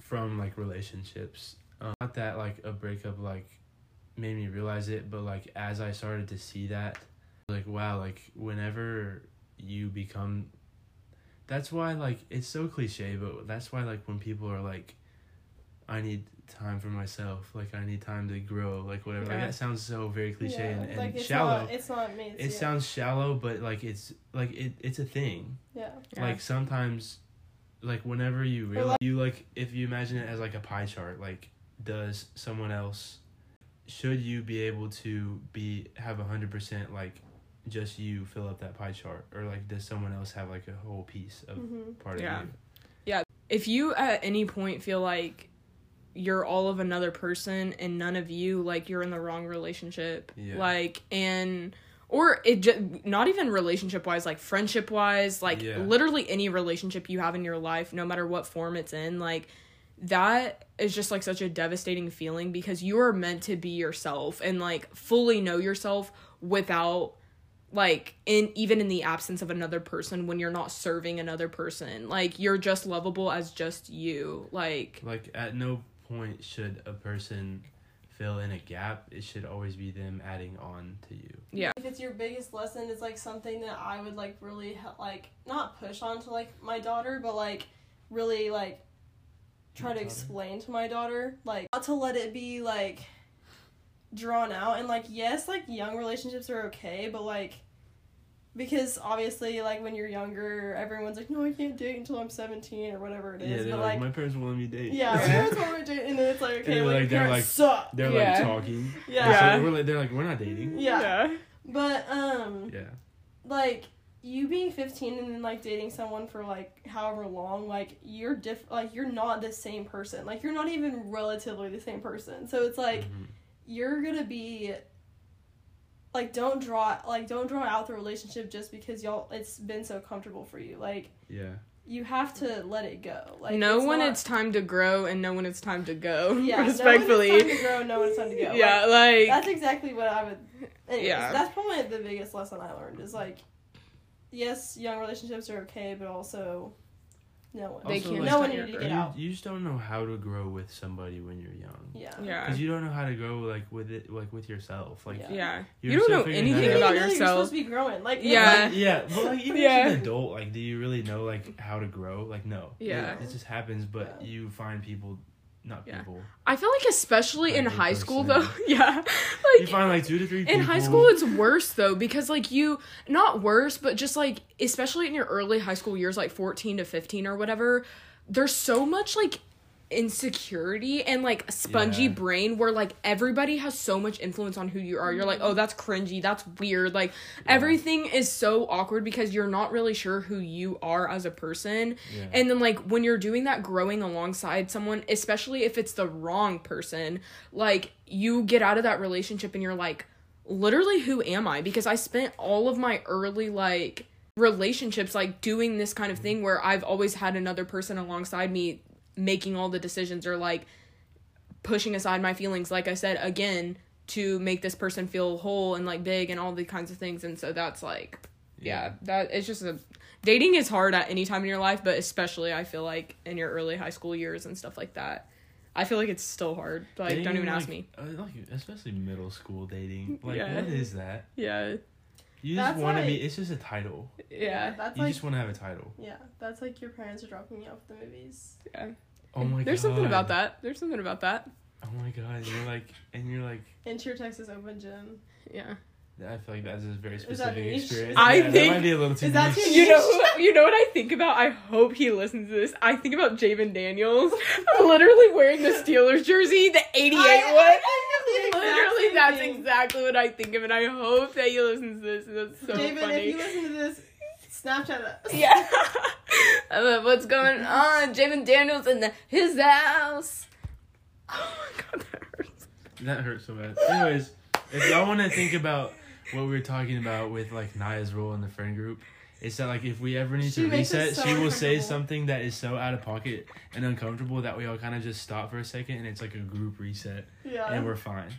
from like relationships um, not that like a breakup like made me realize it, but like as I started to see that, like wow, like whenever you become that's why like it's so cliche, but that's why like when people are like I need time for myself, like I need time to grow, like whatever. Like that sounds so very cliche and, and like it's shallow. Not, it's not me. It you. sounds shallow, but like it's like it it's a thing. Yeah. Yeah. Like sometimes like whenever you Or, realize like- you like if you imagine it as like a pie chart, like does someone else should you be able to be have a hundred percent like just you fill up that pie chart or like does someone else have like a whole piece of hmm part Yeah. of you Yeah. if you at any point feel like you're all of another person and none of you like you're in the wrong relationship Yeah. like and or it just not even relationship wise like friendship wise like Yeah. literally any relationship you have in your life no matter what form it's in like that is just like such a devastating feeling because you are meant to be yourself and like fully know yourself without like in even in the absence of another person when you're not serving another person like you're just lovable as just you like like at no point should a person fill in a gap it should always be them adding on to you Yeah. If it's your biggest lesson, it's like something that I would like really like not push on to like my daughter, but like really like try Your to daughter? explain to my daughter, like not to let it be like drawn out and like yes, like young relationships are okay, but like because obviously like when you're younger, everyone's like, no, I can't date until I'm 17 or whatever it is yeah but like, like. my parents won't let me date yeah, Yeah. parents want me date, and then it's like, okay, they're well, like- your they're like- suck. they're Yeah. like talking Yeah. And so Yeah. we're like, they're like we're not dating Yeah. But um, yeah like you being 15 and then like dating someone for like however long like you're diff like you're not the same person like you're not even relatively the same person so it's like Mhm. You're gonna be like don't draw like don't draw out the relationship just because y'all it's been so comfortable for you like yeah you have to let it go like know when not- it's time to grow and know when it's time to go yeah respectfully know when it's time to grow know when it's time to go yeah Like, like that's exactly what I would. Anyways, Yeah. that's probably the biggest lesson I learned is like, yes, young relationships are okay, but also, no one. They Also, can't like, no one needed to get you, out. you just don't know how to grow with somebody when you're young Yeah. yeah because you don't know how to grow like with it like with yourself like Yeah. yeah You're you don't still know figuring that anything out. You about know You're yourself supposed to be growing. Like, it's Yeah. like- yeah but like even Yeah. as an adult like do you really know like how to grow like no Yeah. it, it just happens but Yeah. you find people not Yeah. people. I feel like especially in high school though. Yeah. Like you find like two to three in people. high school it's worse though because like you not worse but just like especially in your early high school years like 14 to 15 or whatever there's so much like insecurity and like spongy Yeah. brain where like everybody has so much influence on who you are you're like oh that's cringy that's weird like everything is so awkward because you're not really sure who you are as a person yeah. and then like when you're doing that growing alongside someone, especially if it's the wrong person, like you get out of that relationship and you're like, literally who am I? Because I spent all of my early like relationships like doing this kind of thing mm. where I've always had another person alongside me making all the decisions or like pushing aside my feelings like I said again to make this person feel whole and like big and all the kinds of things and so that's like yeah, that it's just a dating is hard at any time in your life, but especially I feel like in your early high school years and stuff like that. I feel like it's still hard. Like, don't Dating, even ask me. uh, like especially middle school dating like Yeah. what is that Yeah, you just want to be. It's just a title yeah, That's you like, just want to have a title yeah, that's like your parents are dropping you off at the movies. yeah. oh my god There's something about that. There's something about that. oh my god you're like and you're like Into your Texas Open gym. Yeah. I feel like that's a very specific niche? experience. I yeah, think- that might be a little too Is that niche. too You know, you know what I think about? I hope he listens to this. I think about Javen Daniels, literally wearing the Steelers jersey, the '88 one. I, I think of the exact Literally, same that's exactly what I think of, and I hope that he listens to this. That's so David, funny. if you listen to this, Snapchat us. Yeah. I'm like, What's going on? Jamin Daniels in the his house. Oh my god, that hurts. That hurts so bad. Anyways, if y'all want to think about what we were talking about with like Naya's role in the friend group, it's that like if we ever need She to reset, so she will say something that is so out of pocket and uncomfortable that we all kind of just stop for a second and it's like a group reset Yeah. and we're fine.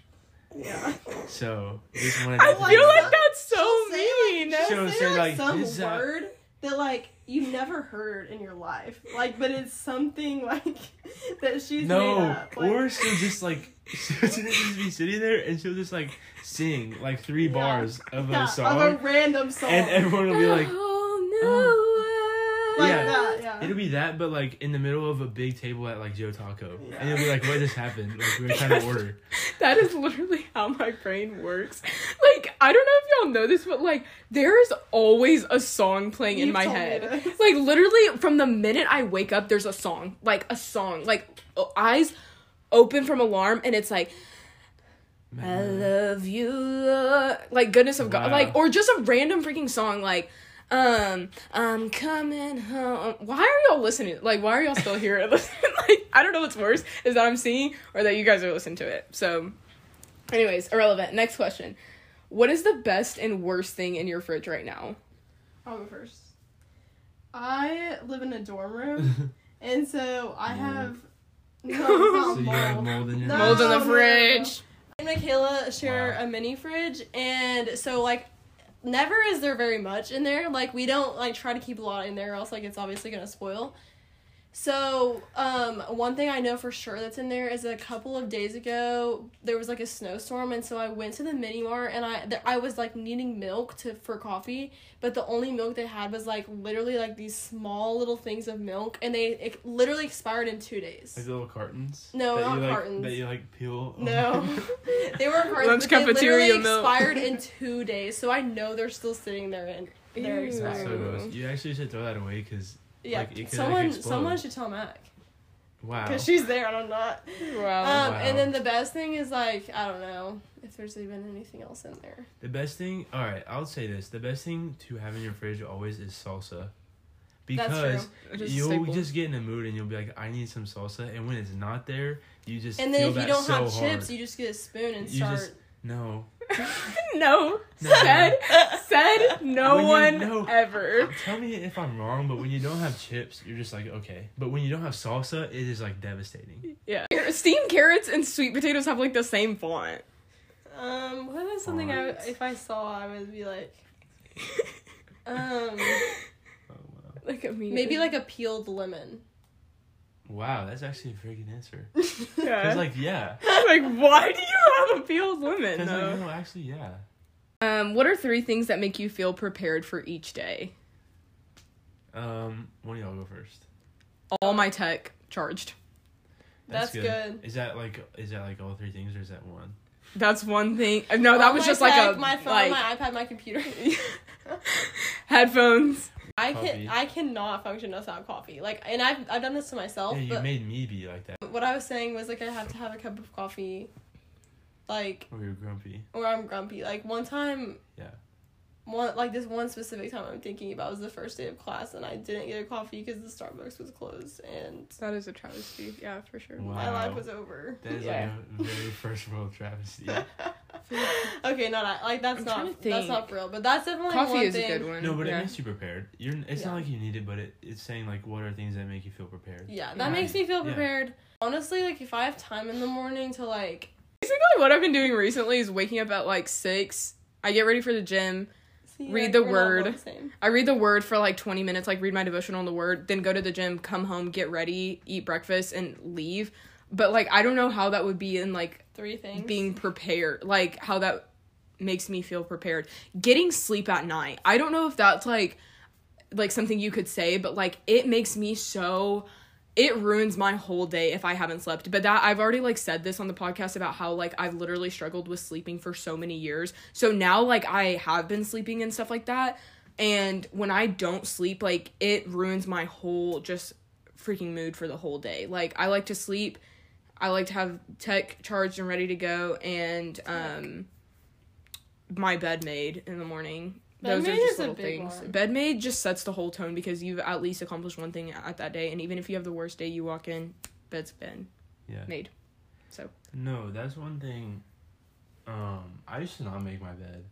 Yeah. So just wanted I to feel like about- that's so She'll say, mean. She'll She'll say, say, like, like, some his, uh, word, that like you've never heard in your life. Like, but it's something like that she's no, made up. Like, or she'll just like she'll just be sitting there and she'll just like sing like three Yeah. bars of yeah, a song, of a random song. and everyone will be like, oh, like Yeah. that, yeah. it'll be that, but like in the middle of a big table at like Joe Taco, Yeah. and you'll be like, what just happened? Like we were trying to order. That is literally how my brain works. Like, I don't know if y'all know this, but like, there is always a song playing in You've my head. Like, literally, from the minute I wake up, there's a song. Like, a song. Like, eyes open from alarm, and it's like, I love you, Lord. like goodness of God, like or just a random freaking song, like um, I'm coming home. Why are y'all listening? Like, why are y'all still here? Listening? like, I don't know what's worse is that I'm singing or that you guys are listening to it. So, anyways, irrelevant. Next question: What is the best and worst thing in your fridge right now? I'll go first. I live in a dorm room, and so I have. No, it's not So you have mold. mold in your No. Mold in the no, no. fridge. and Michaela share Wow. a mini fridge, and so like, never is there very much in there. Like we don't like try to keep a lot in there, or else like it's obviously gonna spoil. So, um, one thing I know for sure that's in there is a couple of days ago there was like a snowstorm, and so I went to the mini mart and I th- I was like needing milk to for coffee, but the only milk they had was like literally like these small little things of milk, and they it literally expired in two days. Like little cartons. No, not you, like, cartons. That you like peel. No, they were cartons, Lunch but they cafeteria literally milk. expired in two days. So I know they're still sitting there and they're expired. so gross. You actually should throw that away because Yeah, Like, it could, someone explode. someone should tell Mac wow. because she's there and I'm not. Wow. Um, Wow. and then the best thing is like I don't know if there's even anything else in there. The best thing, all right, I'll say this: the best thing to have in your fridge always is salsa, because That's Just you'll staple. just get in a mood and you'll be like, I need some salsa, and when it's not there, you just And then feel if you don't so have hard. chips, you just get a spoon and You start. just- No, no, No. said said no you one know- ever. tell me if I'm wrong, but when you don't have chips, you're just like okay. But when you don't have salsa, it is like devastating. Yeah. Steamed carrots and sweet potatoes have like the same font. Um, what is something I if I saw I would be like. Um, Oh wow, like I mean, maybe like a peeled lemon. Wow, that's actually a very good answer. yeah. Cause like yeah, like why do you have a peeled lemon? cause like though? no, actually yeah. Um, what are three things that make you feel prepared for each day? Um, one of y'all go first. All my tech charged. That's good. Is that like is that like all three things or is that one? That's one thing. uh, No, that All was just tech, like a my phone, like my iPad, my computer. headphones. I Coffee. can I cannot function without coffee. Like, and I've I've done this to myself. Yeah, you but made me be like that. what I was saying was like I have to have a cup of coffee, like Or you're grumpy. or I'm grumpy. Like one time. Yeah. One like this one specific time I'm thinking about was the first day of class and I didn't get a coffee because the Starbucks was closed and That is a travesty. Yeah, for sure. Wow. my life was over. That is Yeah. like a very first world travesty. okay, no, not like that's I'm not that's not for real, but that's definitely Coffee one is thing. a good one. No, but yeah. it makes you prepared. You're. It's Yeah. not like you need it, but it, it's saying like what are things that make you feel prepared. Yeah, that Yeah. makes me feel Yeah. prepared. Honestly, like if I have time in the morning to like Basically, what I've been doing recently is waking up at like six. I get ready for the gym. see, Read like, the word. the. I read the word for like 20 minutes, like read my devotional on the word, then go to the gym, come home, get ready, eat breakfast, and leave. But like, I don't know how that would be in like Three things. being prepared, like how that makes me feel prepared. Getting sleep at night. I don't know if that's like like something you could say, but like it makes me so it ruins my whole day if I haven't slept. But that I've already like said this on the podcast about how like I've literally struggled with sleeping for so many years. So now like I have been sleeping and stuff like that. And when I don't sleep, like it ruins my whole just freaking mood for the whole day. Like I like to sleep. I like to have tech charged and ready to go and um my bed made in the morning. Those Bed are made just is little things. one. Bed made just sets the whole tone because you've at least accomplished one thing at that day and even if you have the worst day you walk in, bed's been Yeah. made. So no, that's one thing. Um, I used to not make my bed,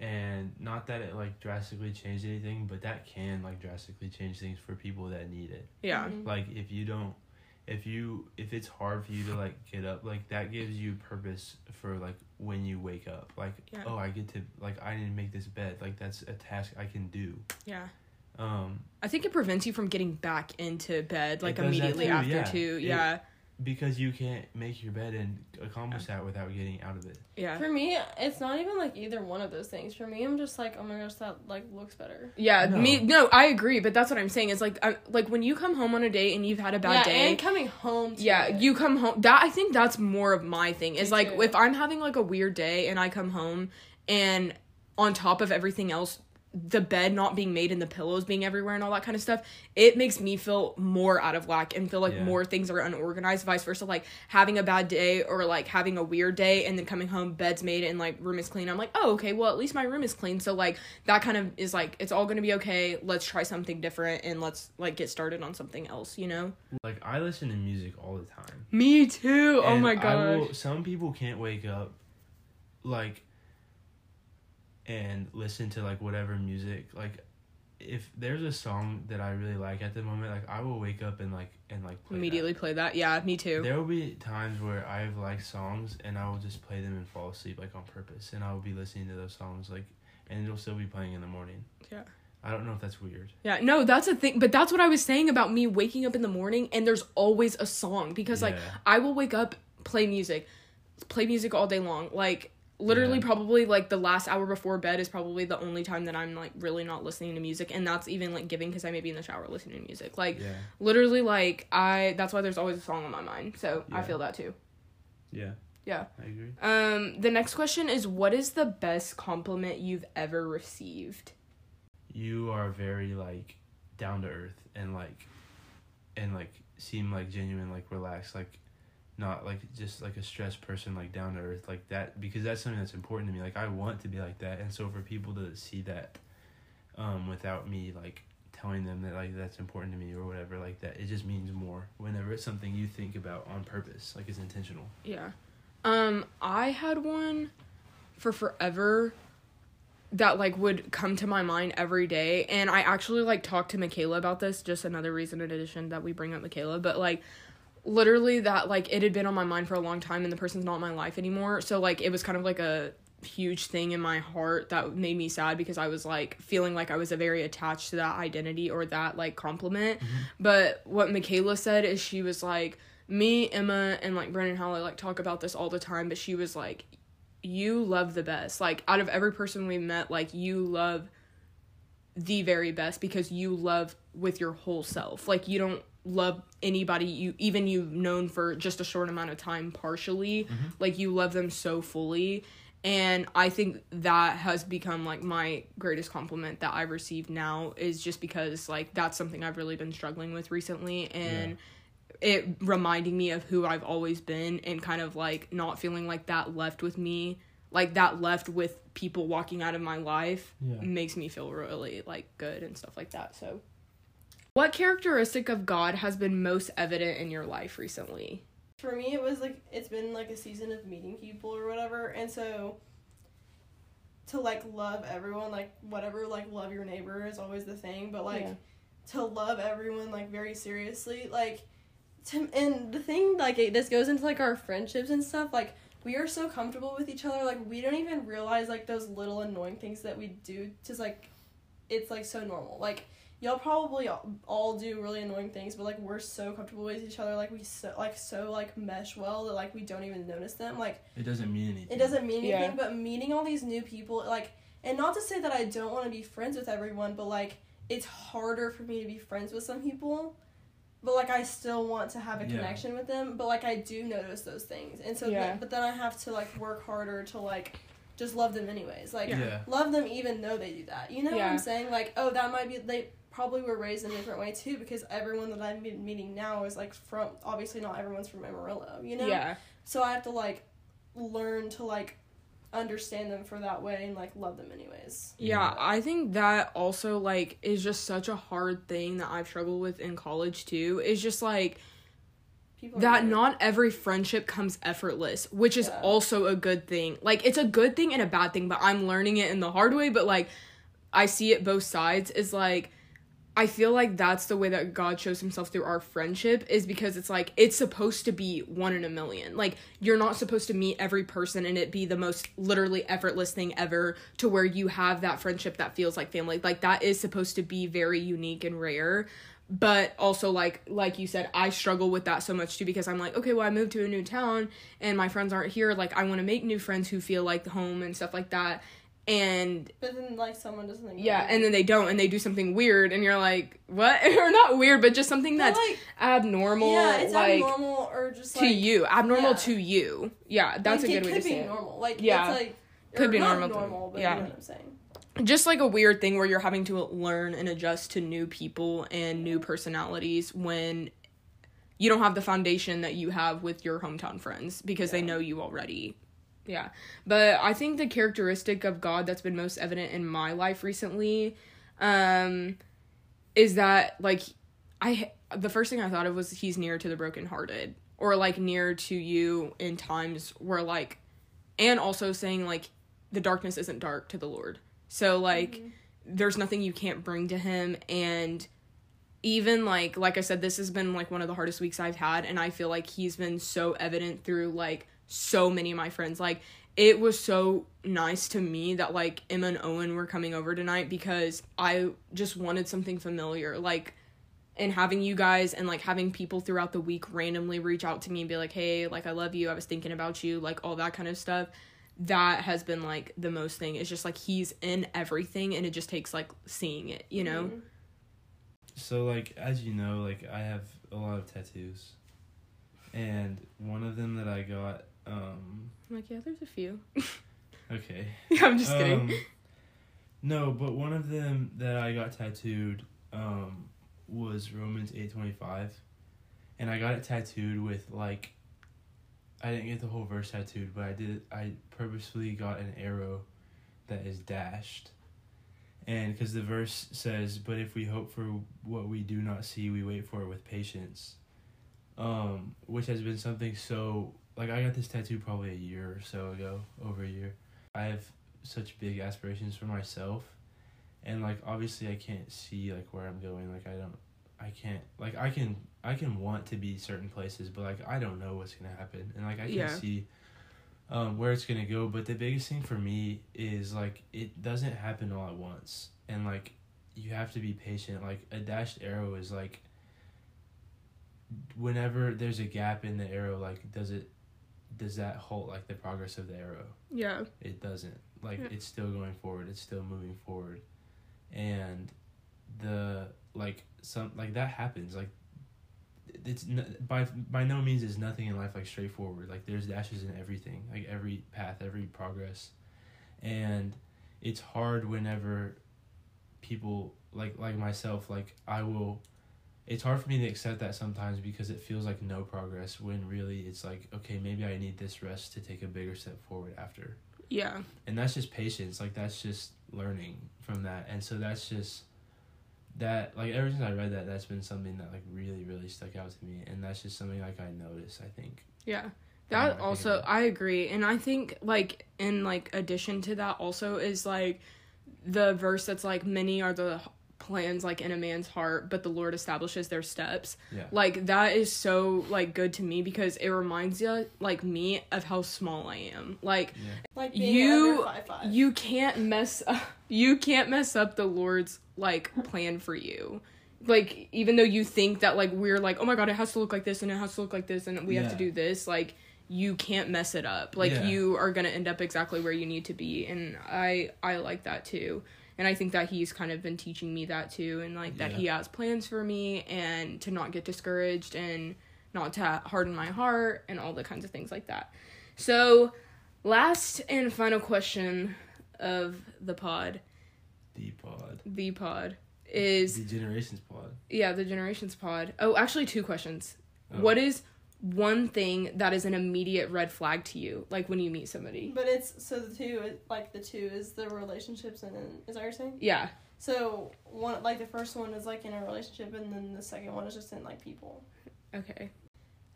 and not that it like drastically changed anything, but that can like drastically change things for people that need it. Yeah. Mhm. Like if you don't, if you if it's hard for you to like get up, like that gives you purpose for like when you wake up. Like Yeah. oh, I get to like I need to make this bed. Like that's a task I can do. Yeah. Um, I think it prevents you from getting back into bed like immediately too, after yeah. too. It- Yeah. Because you can't make your bed and accomplish that without getting out of it. Yeah. For me, it's not even like either one of those things. For me, I'm just like, oh my gosh, that like looks better. Yeah, No. me no, I agree, but that's what I'm saying is like I, like when you come home on a date and you've had a bad yeah, day. and coming home. To yeah, it. you come home. That I think that's more of my thing. Is Me like too. if I'm having like a weird day and I come home and on top of everything else, the bed not being made and the pillows being everywhere and all that kind of stuff, it makes me feel more out of whack and feel like Yeah. more things are unorganized. Vice versa, like having a bad day or like having a weird day and then coming home, bed's made and like room is clean. I'm like, oh okay, well at least my room is clean. So like that kind of is like it's all gonna be okay. Let's try something different and let's like get started on something else. You know? Like I listen to music all the time. Me too. oh And my I god. some people can't wake up, like, and listen to like whatever music. Like, if there's a song that I really like at the moment, like I will wake up and like and like play that. Immediately play that. Yeah, me too. There will be times where I've liked songs and I will just play them and fall asleep like on purpose, and I will be listening to those songs like, and it'll still be playing in the morning. Yeah. I don't know if that's weird. Yeah, no, that's a thing. But that's what I was saying about me waking up in the morning and there's always a song because like I will wake up, play music, play music all day long. Like literally Yeah. probably like the last hour before bed is probably the only time that I'm like really not listening to music and that's even like giving cuz I may be in the shower listening to music. Like Yeah. literally like I that's why there's always a song on my mind. So I feel that too. Yeah. Yeah. I agree. Um the next question is what is the best compliment you've ever received? You are very like down to earth and like, and like seem like genuine, like relaxed, like not like just like a stressed person, like down to earth, like that. Because that's something that's important to me. Like I want to be like that, and so for people to see that, um, without me like telling them that like that's important to me or whatever like that, it just means more. Whenever it's something you think about on purpose, like it's intentional. Yeah. Um, I had one for forever that like would come to my mind every day and I actually like talked to Michaela about this, just another reason in addition that we bring up Michaela, but like literally that like it had been on my mind for a long time and the person's not in my life anymore. So like it was kind of like a huge thing in my heart that made me sad because I was like feeling like I was a very attached to that identity or that like compliment. Mm-hmm. But what Michaela said is she was like me, Emma, and like Brennan Hallie like talk about this all the time, but she was like, You love the best. Like out of every person we met, like you love the very best because you love with your whole self. Like you don't love anybody you even you've known for just a short amount of time partially. Mm-hmm. Like you love them so fully. And I think that has become like my greatest compliment that I've received now is just because like that's something I've really been struggling with recently and it reminding me of who I've always been and kind of like not feeling like that left with me, like that left with people walking out of my life Yeah. makes me feel really like good and stuff like that. So, what characteristic of God has been most evident in your life recently? For me, it was like it's been like a season of meeting people or whatever, and so to like love everyone, like whatever, like love your neighbor is always the thing, but like Yeah. to love everyone like very seriously, like to and the thing like it, this goes into like our friendships and stuff, like we are so comfortable with each other, like we don't even realize like those little annoying things that we do, just like it's like so normal, like y'all probably all, all do really annoying things but like we're so comfortable with each other like we so like so like mesh well that like we don't even notice them like It doesn't mean anything. it doesn't mean anything Yeah. but meeting all these new people like and not to say that i don't want to be friends with everyone but like it's harder for me to be friends with some people but like i still want to have a Yeah. connection with them but like i do notice those things and so th- but then i have to like work harder to like just love them anyways like Yeah. love them even though they do that. You know what I'm saying? Like, oh, that might be they probably were raised in a different way too because everyone that I'm meet- meeting now is like from obviously not everyone's from Amarillo, you know? Yeah. So I have to like learn to like understand them for that way and like love them anyways. Yeah, I think that also like is just such a hard thing that I've struggled with in college too. Is just like People that weird. not every friendship comes effortless, which is Yeah. also a good thing. Like it's a good thing and a bad thing, but I'm learning it in the hard way, but like I see it both sides is like I feel like that's the way that God shows himself through our friendship is because it's like it's supposed to be one in a million. Like you're not supposed to meet every person and it be the most literally effortless thing ever to where you have that friendship that feels like family. Like that is supposed to be very unique and rare. But also like like you said, I struggle with that so much too because I'm like, okay, well I moved to a new town and my friends aren't here. Like I want to make new friends who feel like home and stuff like that. And But then like someone doesn't think yeah, and then they don't, and they do something weird, and you're like, what? or not weird, but just something that's like abnormal, yeah, it's like abnormal or just to like, you, abnormal yeah. to you. Yeah, that's like, a good way could to say be it. normal. Like Yeah. it's like Could be normal normal, but yeah. you know what I'm saying. Just like a weird thing where you're having to learn and adjust to new people and new personalities when you don't have the foundation that you have with your hometown friends because they know you already. Yeah. But I think the characteristic of God that's been most evident in my life recently um is that like I the first thing I thought of was he's near to the brokenhearted or like near to you in times where like and also saying like the darkness isn't dark to the Lord. So like there's nothing you can't bring to him and even like like I said this has been like one of the hardest weeks I've had and I feel like he's been so evident through like so many of my friends. Like it was so nice to me that like Emma and Owen were coming over tonight because I just wanted something familiar. Like and having you guys and like having people throughout the week randomly reach out to me and be like hey like I love you. I was thinking about you like all that kind of stuff. That has been like the most thing. It's just like he's in everything and it just takes like seeing it you know? Mhm. So like as you know, like I have a lot of tattoos, and one of them that I got. Um, I'm like yeah there's a few okay. yeah i'm just kidding Um, no, but one of them that I got tattooed um, was Romans eight twenty five, and I got it tattooed with like. I didn't get the whole verse tattooed, but I did. I purposefully got an arrow that is dashed, and because the verse says, "But if we hope for what we do not see, we wait for it with patience," um, which has been something so like I got this tattoo probably a year or so ago, over a year. I have such big aspirations for myself and like obviously I can't see like where I'm going like I don't I can't like I can I can want to be certain places but like I don't know what's going to happen and like I can Yeah. see um where it's going to go but the biggest thing for me is like it doesn't happen all at once and like you have to be patient like a dashed arrow is like whenever there's a gap in the arrow like does it does that halt like the progress of the arrow? Yeah. It doesn't. Like Yeah. it's still going forward. It's still moving forward. And the like some like that happens. Like it's n- by by no means is nothing in life like straightforward. Like there's dashes in everything like every path every progress. And it's hard whenever people like like myself like i will it's hard for me to accept that sometimes because it feels like no progress when really it's like okay maybe i need this rest to take a bigger step forward after. Yeah. And that's just patience. Like that's just learning from that. And so that's just that like ever since i read that that's been something that like really really stuck out to me. And that's just something like i noticed i think. Yeah. Um, I that also about- i agree. And i think like in like addition to that also is like the verse that's like many are the plans like in a man's heart but the lord establishes their steps. Yeah. Like that is so like good to me because it reminds you like me of how small i am. Like yeah. Like You- five five. you can't mess up you can't mess up the lord's like plan for you. Like even though you think that like we're like oh my god it has to look like this and it has to look like this and we have to do this like you can't mess it up. Like Yeah. you are gonna end up exactly where you need to be and i i like that too and i think that he's kind of been teaching me that too and like that Yeah. he has plans for me and to not get discouraged and not to harden my heart and all the kinds of things like that. So last and final question of the pod. The pod. The pod is the generations pod. Yeah the generations pod. Oh actually two questions. Oh. what is one thing that is an immediate red flag to you like when you meet somebody But it's so the two like the two is the relationships and then is that what you're saying? yeah So one like the first one is like in a relationship and then the second one is just in like people. okay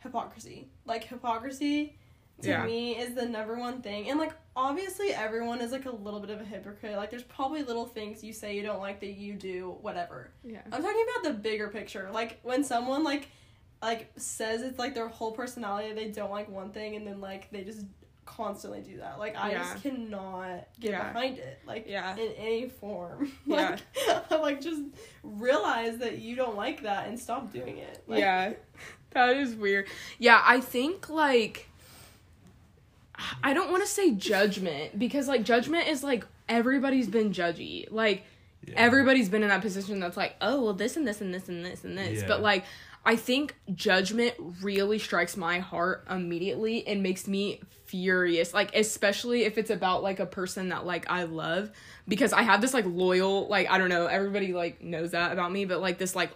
Hypocrisy. Like hypocrisy to Yeah. me is the number one thing. And like obviously everyone is like a little bit of a hypocrite. Like there's probably little things you say you don't like that you do, whatever. Yeah. I'm talking about the bigger picture. Like when someone like like says it's like their whole personality they don't like one thing and then like they just constantly do that. Like I Yeah. just cannot get Yeah. behind it. Like Yeah. in any form. Yeah. like like just realize that you don't like that and stop doing it. Like, yeah. That is weird. Yeah, I think like I don't want to say judgment because like judgment is like everybody's been judgy. Like Yeah. everybody's been in that position that's like, oh, well, this and this and this and this and this. Yeah. But like, I think judgment really strikes my heart immediately and makes me furious. Like, especially if it's about like a person that like I love, because I have this like loyal, like, I don't know, everybody like knows that about me, but like this like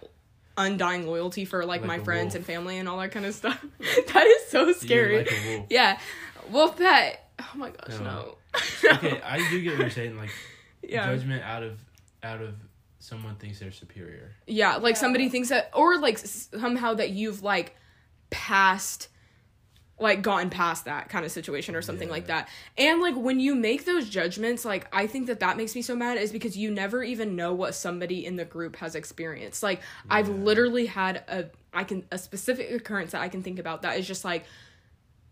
undying loyalty for like, Like my friends wolf. and family and all that kind of stuff. that is so scary. like wolf. yeah. Wolf pet. Oh my gosh, No. no. Okay, I do get what you're saying. Like yeah. judgment out of out of someone thinks they're superior. Yeah, like Yeah. somebody thinks that, or like somehow that you've like passed, like gotten past that kind of situation or something Yeah. like that. And like when you make those judgments, like I think that that makes me so mad is because you never even know what somebody in the group has experienced. Like I've literally had a, I can, a specific occurrence that I can think about that is just like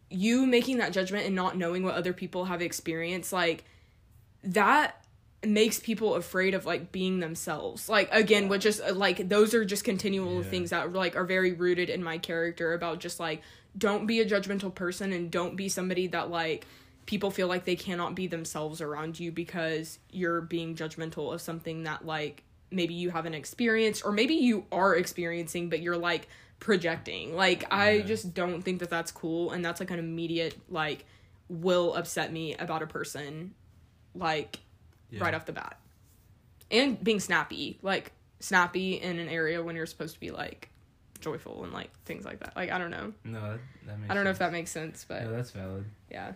you making that judgment and not knowing what other people have experienced. Like that makes people afraid of like being themselves. Like again which is uh, like those are just continual Yeah. things that like are very rooted in my character about just like don't be a judgmental person and don't be somebody that like people feel like they cannot be themselves around you because you're being judgmental of something that like maybe you haven't experienced or maybe you are experiencing but you're like projecting. Like i just don't think that that's cool and that's like an immediate like will upset me about a person like Yeah. right off the bat. And being snappy, like snappy in an area when you're supposed to be like joyful and like things like that. Like I don't know. No, that, that makes I don't know if that makes sense, but No, that's valid. yeah.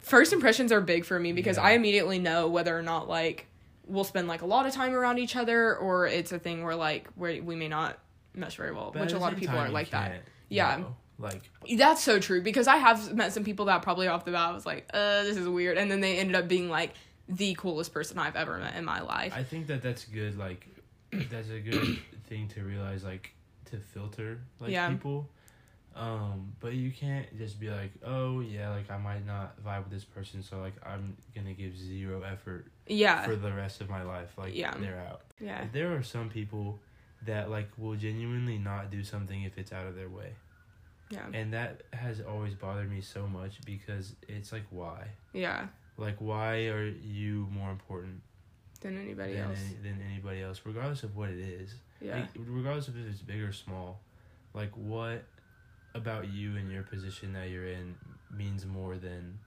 First impressions are big for me because Yeah. I immediately know whether or not like we'll spend like a lot of time around each other or it's a thing where like where we may not mesh very well, But which a lot of people aren't like that. Yeah. know. Like That's so true because I have met some people that probably off the bat was like, uh, this is weird, and then they ended up being like the coolest person I've ever met in my life. I think that that's good. Like that's a good thing to realize. Like to filter like Yeah. people. Um, but you can't just be like, oh yeah, like I might not vibe with this person, so like I'm gonna give zero effort yeah, for the rest of my life. Like Yeah. they're out. yeah, There are some people that like will genuinely not do something if it's out of their way. yeah, And that has always bothered me so much because it's like why? yeah. Like why are you more important Than anybody than, else. any, than anybody else, regardless of what it is? Yeah, Like, regardless of if it's big or small. Like what about you and your position that you're in means more than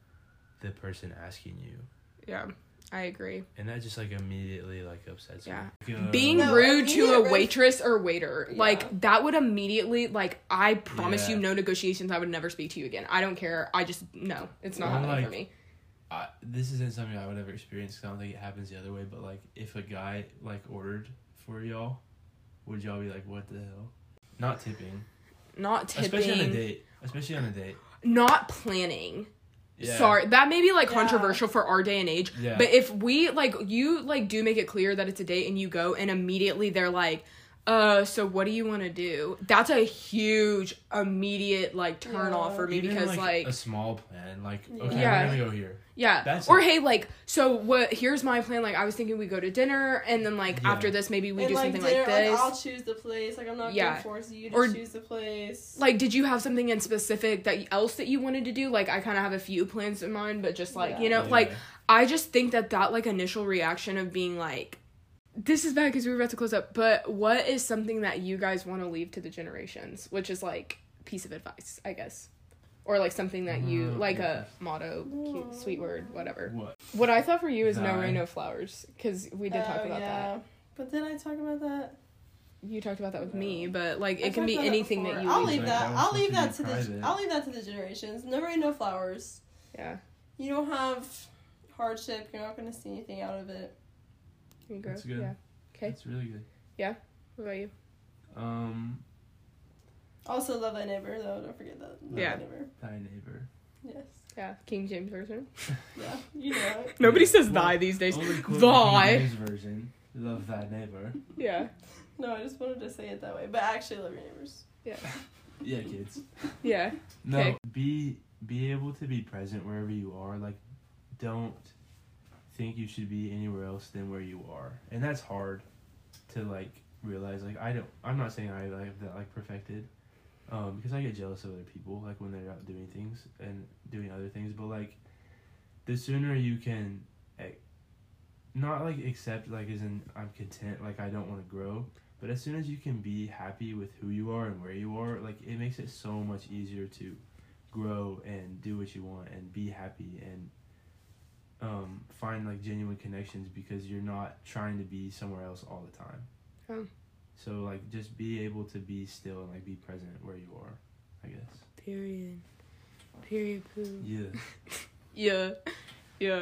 the person asking you? yeah. I agree. And that just like immediately like upsets Yeah. me. Uh, Being No, rude to a waitress or waiter, Yeah. like that would immediately like I promise Yeah. you no negotiations. I would never speak to you again. I don't care. I just no, it's not Or, happening like, for me. I, this isn't something I would ever experience. 'cause I don't think it happens the other way. But like, if a guy like ordered for y'all, would y'all be like, "What the hell"? Not tipping, Not tipping. especially on a date. Especially on a date. Not planning. Yeah. Sorry, that may be like Yeah. controversial for our day and age. Yeah. But if we like you like do make it clear that it's a date and you go and immediately they're like, uh, so what do you want to do? That's a huge immediate like turn Yeah. off for me Even, because like, a small plan, like okay, Yeah. we're gonna go here. yeah. that's or a- hey, like so what? Here's my plan. Like I was thinking we go to dinner and then like Yeah. after this maybe we and do like something dinner, like like, this. I'll choose the place. Like I'm not Yeah. gonna force you to Or- choose the place. like did you have something in specific that else that you wanted to do like i kind of have a few plans in mind but just like you know Yeah. like i just think that that like initial reaction of being like this is bad because we were about to close up but what is something that you guys want to leave to the generations which is like piece of advice i guess or like something that you Mm, like a motto cute sweet word whatever What? what i thought for you is no rain no flowers because we did talk Oh, about yeah. But did I talk about that? that you talked about that with me but like I it can be anything before. that you I'll leave leave that. that I'll leave that to to be the. I'll leave that to the generations. No rain, no flowers. yeah You don't have hardship. You're not gonna see anything out of it. You go That's good. yeah okay It's really good. Yeah. What about you Um, Also, love thy neighbor though. Don't forget that. Love Yeah. Thy neighbor. thy neighbor. Yes. Yeah, King James version. Yeah, you know it. Nobody Yeah. says Well, thy these days. Only quote Thy. King James version of thy neighbor. Yeah, No, I just wanted to say it that way, but actually love your neighbors. yeah, Yeah, kids. yeah. No, Okay. be be able to be present wherever you are. Like, don't think you should be anywhere else than where you are, and that's hard to like realize. Like, I don't. I'm not saying I like that like perfected, um, because I get jealous of other people like when they're out doing things and doing other things. But like, the sooner you can, eh, not like accept like as in I'm content. Like I don't want to grow. But as soon as you can be happy with who you are and where you are, like it makes it so much easier to grow and do what you want and be happy and um, find like genuine connections because you're not trying to be somewhere else all the time. Um. So like just be able to be still and like be present where you are, I guess. Period. Period. Poo. Yeah. Yeah.